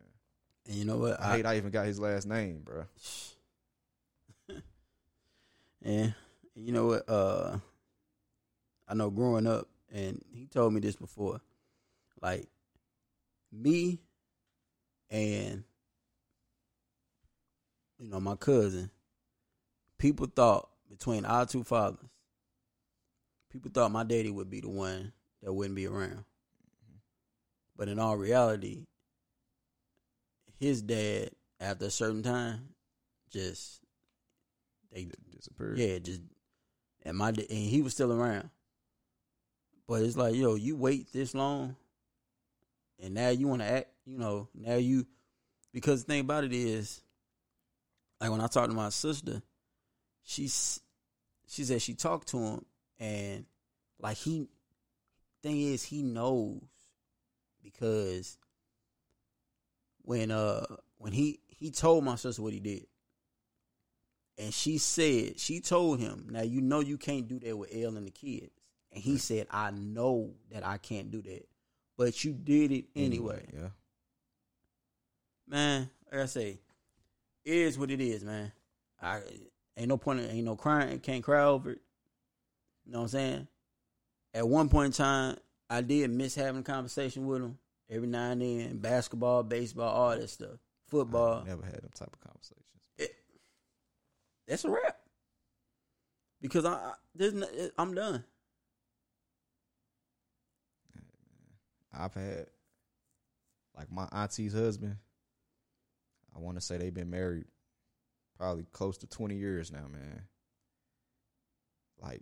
And you know what? I, hate I even got his last name, bro. Yeah. And you know what? Uh I know growing up, and he told me this before. Like me and you know, my cousin, people thought between our two fathers, people thought my daddy would be the one that wouldn't be around. But in all reality, his dad, after a certain time, just they disappeared. Yeah, just and my and he was still around. But it's like, yo, you wait this long, and now you want to act. You know, now you because the thing about it is, like when I talk to my sister, she's she said she talked to him and like he thing is he knows because when uh when he he told my sister what he did. And she said she told him now you know you can't do that with Elle and the kids. And he said I know that I can't do that but you did it anyway. Yeah. man like I say it is what it is man. I ain't no point ain't no crying can't cry over it you know what I'm saying at one point in time I did miss having a conversation with him every now and then basketball baseball all that stuff football Never had them type of conversations. that's a wrap. Because I, I there's no, I'm done. I've had like my auntie's husband. I want to say they've been married probably close to 20 years now, man. Like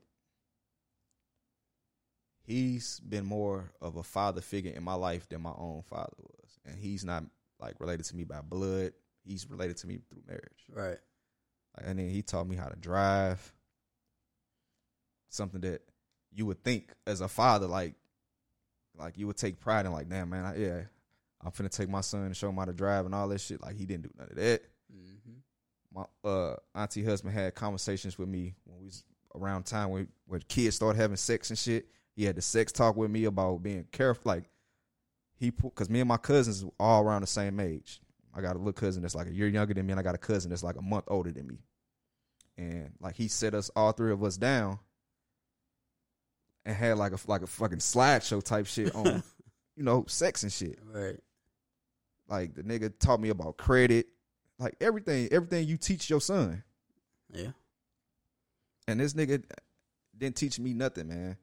he's been more of a father figure in my life than my own father was. And he's not like related to me by blood. He's related to me through marriage. Right. Like, and then he taught me how to drive. Something that you would think as a father, like, like you would take pride in, like, damn man, I, yeah, I'm finna take my son and show him how to drive and all that shit. Like he didn't do none of that. Mm-hmm. My uh, auntie husband had conversations with me when we was around time when when kids started having sex and shit. He had the sex talk with me about being careful, like he because me and my cousins were all around the same age. I got a little cousin that's like a year younger than me, and I got a cousin that's like a month older than me. And like he set us all three of us down and had like a like a fucking slideshow type shit on, you know, sex and shit. Right. Like the nigga taught me about credit, like everything, everything you teach your son. Yeah. And this nigga didn't teach me nothing, man.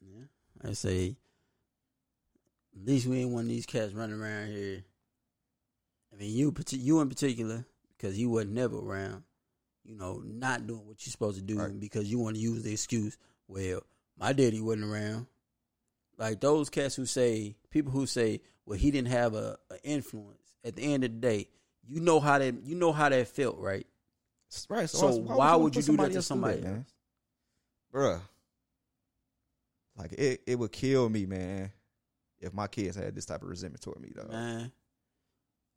Yeah. I say, at least we ain't one of these cats running around here. I mean, you, you in particular, because you wasn't never around. You know, not doing what you're supposed to do because you want to use the excuse. Well, my daddy wasn't around. Like those cats who say, people who say, well, he didn't have a, a influence. At the end of the day, you know how that you know how that felt, right? Right. So, why, would you, do that to somebody that, man? Bruh. Like it, it would kill me, man, if my kids had this type of resentment toward me, though. Man,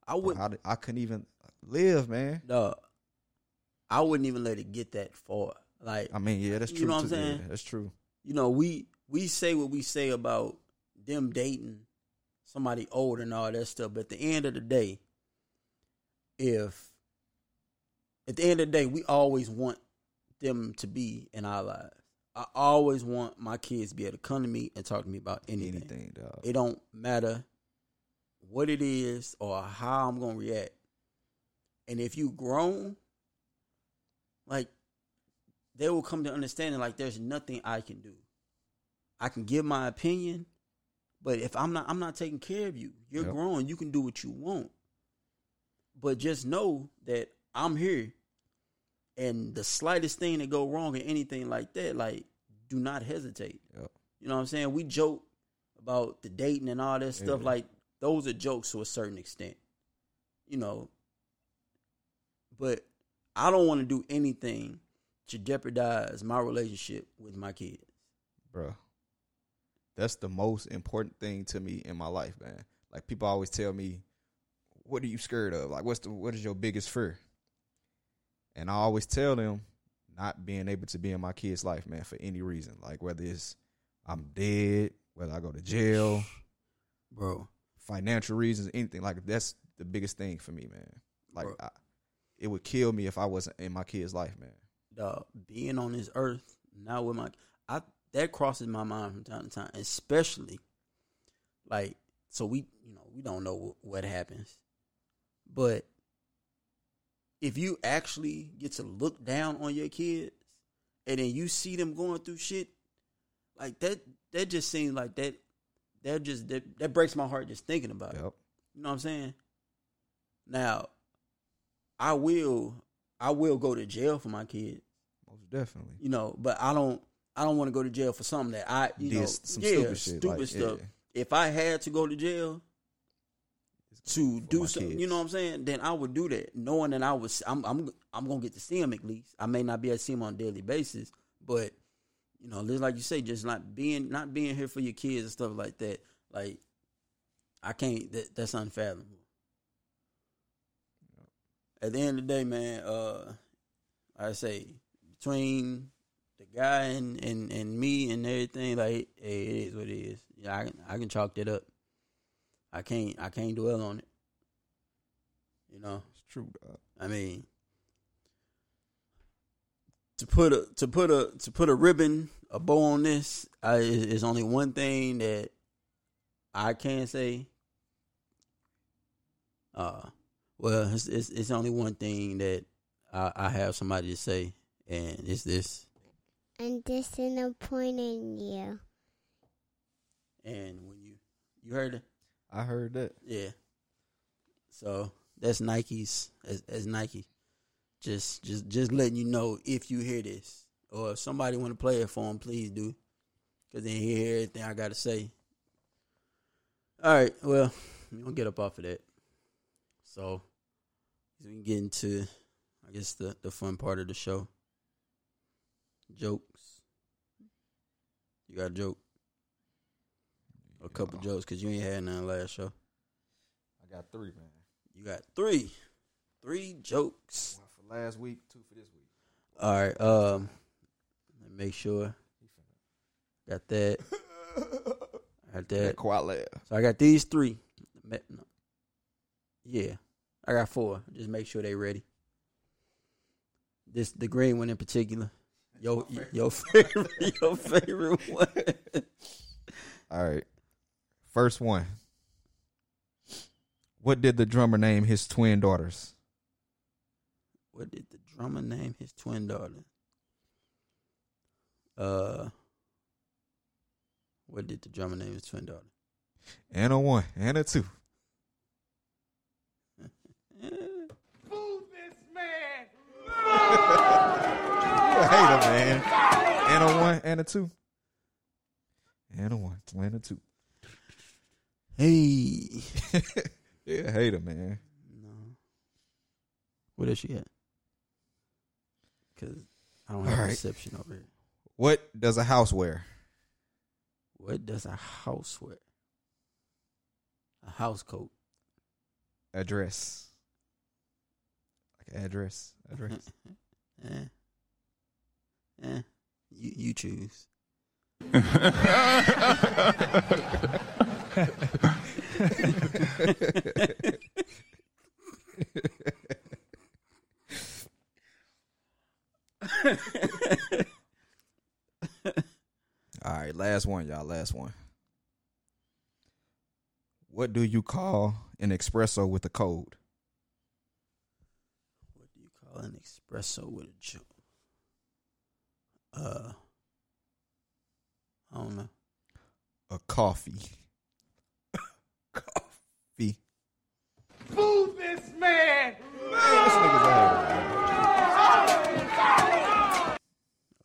I would. I, I couldn't even live, man. No. I wouldn't even let it get that far. Like, I mean, yeah, that's true. you know what I'm too. Yeah, saying? that's true. You know, we we say what we say about them dating somebody old and all that stuff, but at the end of the day, if at the end of the day, we always want them to be in our lives. I always want my kids to be able to come to me and talk to me about anything. Anything, dog. It don't matter what it is or how I'm gonna react. And if you grown, like they will come to understanding like there's nothing I can do. I can give my opinion, but if I'm not I'm not taking care of you. You're Yep. grown, you can do what you want. But just know that I'm here. And the slightest thing that go wrong or anything like that, like do not hesitate. Yep. You know what I'm saying? We joke about the dating and all that stuff. Like those are jokes to a certain extent. You know. But I don't want to do anything to jeopardize my relationship with my kids. bro. That's the most important thing to me in my life, man. Like people always tell me, "What are you scared of? Like, what's the what is your biggest fear?" And I always tell them, not being able to be in my kid's life, man, for any reason. Like whether it's I'm dead, whether I go to jail, bro, financial reasons, anything. Like that's the biggest thing for me, man. Like I, it would kill me if I wasn't in my kid's life, man. Dog, being on this earth now with my I that crosses my mind from time to time, especially like so we you know we don't know what, what happens, but if you actually get to look down on your kids and then you see them going through shit like that, that just seems like that that just that, that breaks my heart just thinking about it. You know what I'm saying? Now, I will I will go to jail for my kids. Most definitely. You know, but I don't I don't want to go to jail for something that I you Did know some yeah, stupid shit, stupid like, stuff. yeah. If I had to go to jail to do something, you know what I'm saying? Then I would do that, knowing that I was I'm I'm I'm gonna get to see him at least. I may not be able to see him on a daily basis, but you know, like you say, just not being not being here for your kids and stuff like that. Like I can't. That, that's unfathomable. At the end of the day, man, uh, I say between the guy and, and, and me and everything, like hey, it is what it is. Yeah, I can I can chalk that up. I can't I can't dwell on it. You know, it's true. Dog. I mean, to put a to put a to put a ribbon a bow on this, I, is only one thing that I can say. Uh, well, it's, it's it's only one thing that I, I have somebody to say, and it's this. I'm disappointing you. And when you you heard it, I heard that. yeah. So that's Nike's as, as Nike. Just just just letting you know if you hear this or if somebody want to play it for them, please do, because then he hear everything I got to say. All right, well, we gonna get up off of that. So we can get into, I guess the the fun part of the show. Jokes. You got a joke? A couple jokes because you ain't had none last show. I got three, man. You got three, three jokes. One for last week, two for this week. All right. Um, let me make sure. Got that. Got that. Laugh. So I got these three. Yeah, I got four. Just make sure they ready. This the green one in particular. Yo, your favorite, your favorite one. All right. First one. What did the drummer name his twin daughters? What did the drummer name his twin daughter? Uh, what did the drummer name his twin daughter? And a one, and a two. You a hater, man. And a one, and a two. And a one, and a two. Hey, Yeah, hater, man. no. What else you got? Because I don't have right. reception over here. What does a house wear? What does a house wear? A house coat. A dress. Like address. Address. Eh. Eh. You you choose. All right, last one, y'all. Last one. What do you call an espresso with a cold? What do you call an espresso with a joke? Uh, I don't know. A coffee coffee. Move this man!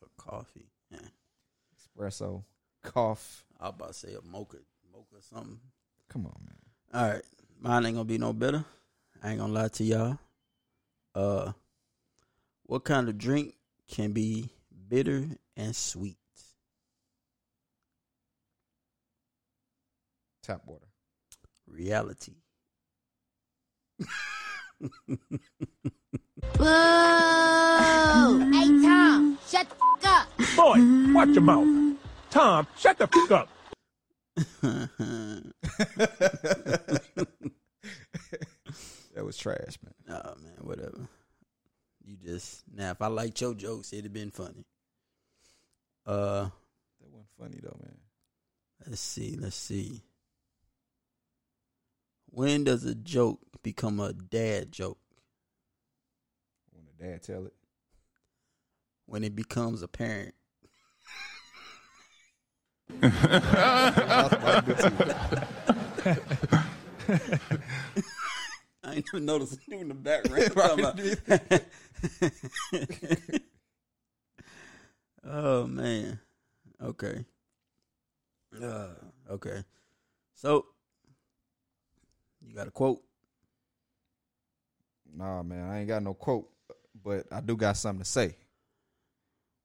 A coffee. Yeah. Espresso. Cough. I was about to say a mocha, mocha or something. Come on, man. All right, mine ain't gonna be no better. I ain't gonna lie to y'all. Uh, what kind of drink can be bitter and sweet? Tap water. Reality. Whoa! Hey, Tom, shut the f- up. Boy, watch your mouth. Tom, shut the fuck up. That was trash, man. Oh man, whatever. You just now. If I liked your jokes, it'd have been funny. Uh, That wasn't funny though, man. let's see. Let's see. When does a joke become a dad joke? When a dad tell it. When it becomes apparent. I ain't even noticed you in the background. Right. Talking about- oh man. Okay. Uh, okay. So you got a quote? Nah, man, I ain't got no quote, but I do got something to say.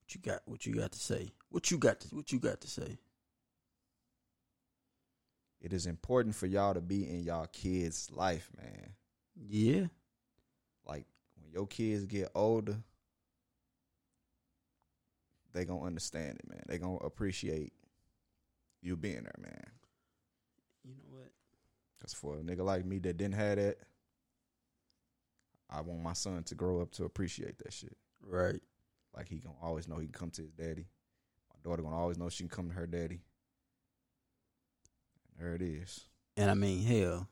What you got? What you got to say? What you got to? What you got to say? It is important for y'all to be in y'all kids' life, man. Yeah. Like when your kids get older, they gonna understand it, man. They gonna appreciate you being there, man. You know what? Cause for a nigga like me that didn't have that, I want my son to grow up to appreciate that shit. Right. Like he gonna always know he can come to his daddy. My daughter gonna always know she can come to her daddy. And there it is. And I mean, hell,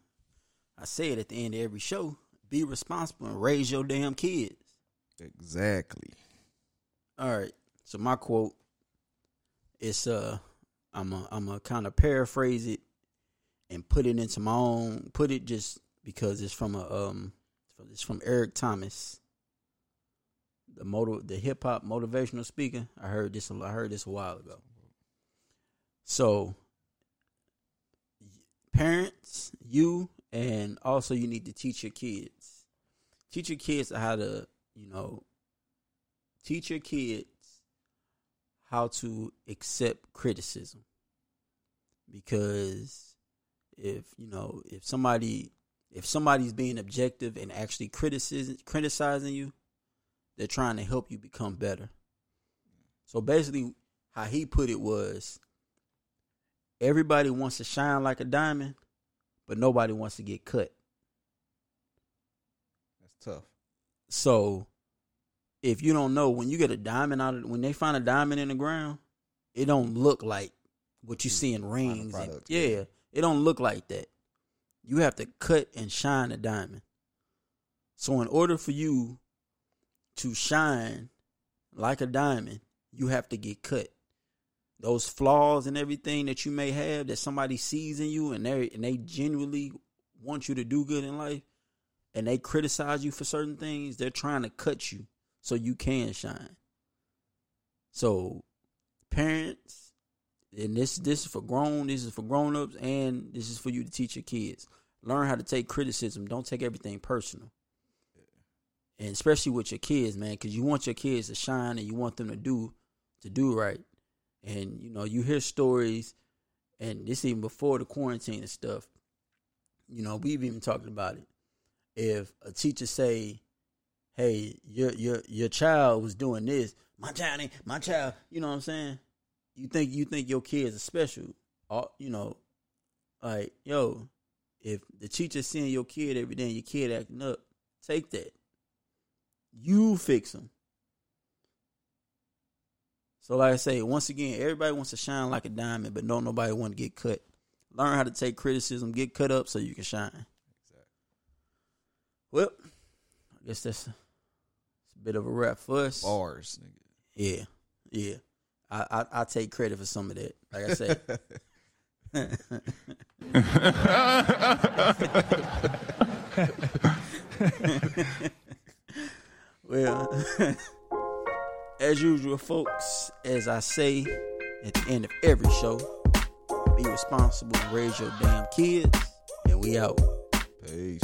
I say it at the end of every show: be responsible and raise your damn kids. Exactly. All right. So my quote it's uh I'm a I'm a kind of paraphrase it and put it into my own put it just because it's from a um it's from Eric Thomas. The motor the hip hop motivational speaker. I heard this I heard this a while ago. So parents, you and also you need to teach your kids. Teach your kids how to, you know, teach your kids how to accept criticism because if you know if somebody if somebody's being objective and actually criticizing criticizing you they're trying to help you become better so basically how he put it was everybody wants to shine like a diamond but nobody wants to get cut That's tough. so if you don't know when you get a diamond out of when they find a diamond in the ground, it don't look like what you see in rings. and- product, yeah, it don't look like that. You have to cut and shine a diamond. So in order for you to shine like a diamond, you have to get cut. Those flaws and everything that you may have that somebody sees in you and they and they genuinely want you to do good in life and they criticize you for certain things, they're trying to cut you so you can shine. So parents, and this this is for grown, this is for grown ups, and this is for you to teach your kids. Learn how to take criticism. Don't take everything personal. And especially with your kids, man, because you want your kids to shine and you want them to do to do right. And you know, you hear stories, and this even before the quarantine and stuff. You know, we've even talked about it. If a teacher say, "Hey, your your your child was doing this," my child, ain't- my child, you know what I'm saying? You think you think your kids are special? All you know, like yo, if the teacher seeing your kid every day and your kid acting up, take that. You fix them. So like I say, once again, everybody wants to shine like a diamond, but don't nobody want to get cut. Learn how to take criticism, get cut up so you can shine. Exactly. Well, I guess that's a, that's a bit of a wrap for us. Bars. Yeah, yeah. I, I I take credit for some of that. Like I said. well, as usual, folks, as I say at the end of every show, be responsible raise your damn kids. And we out. Peace.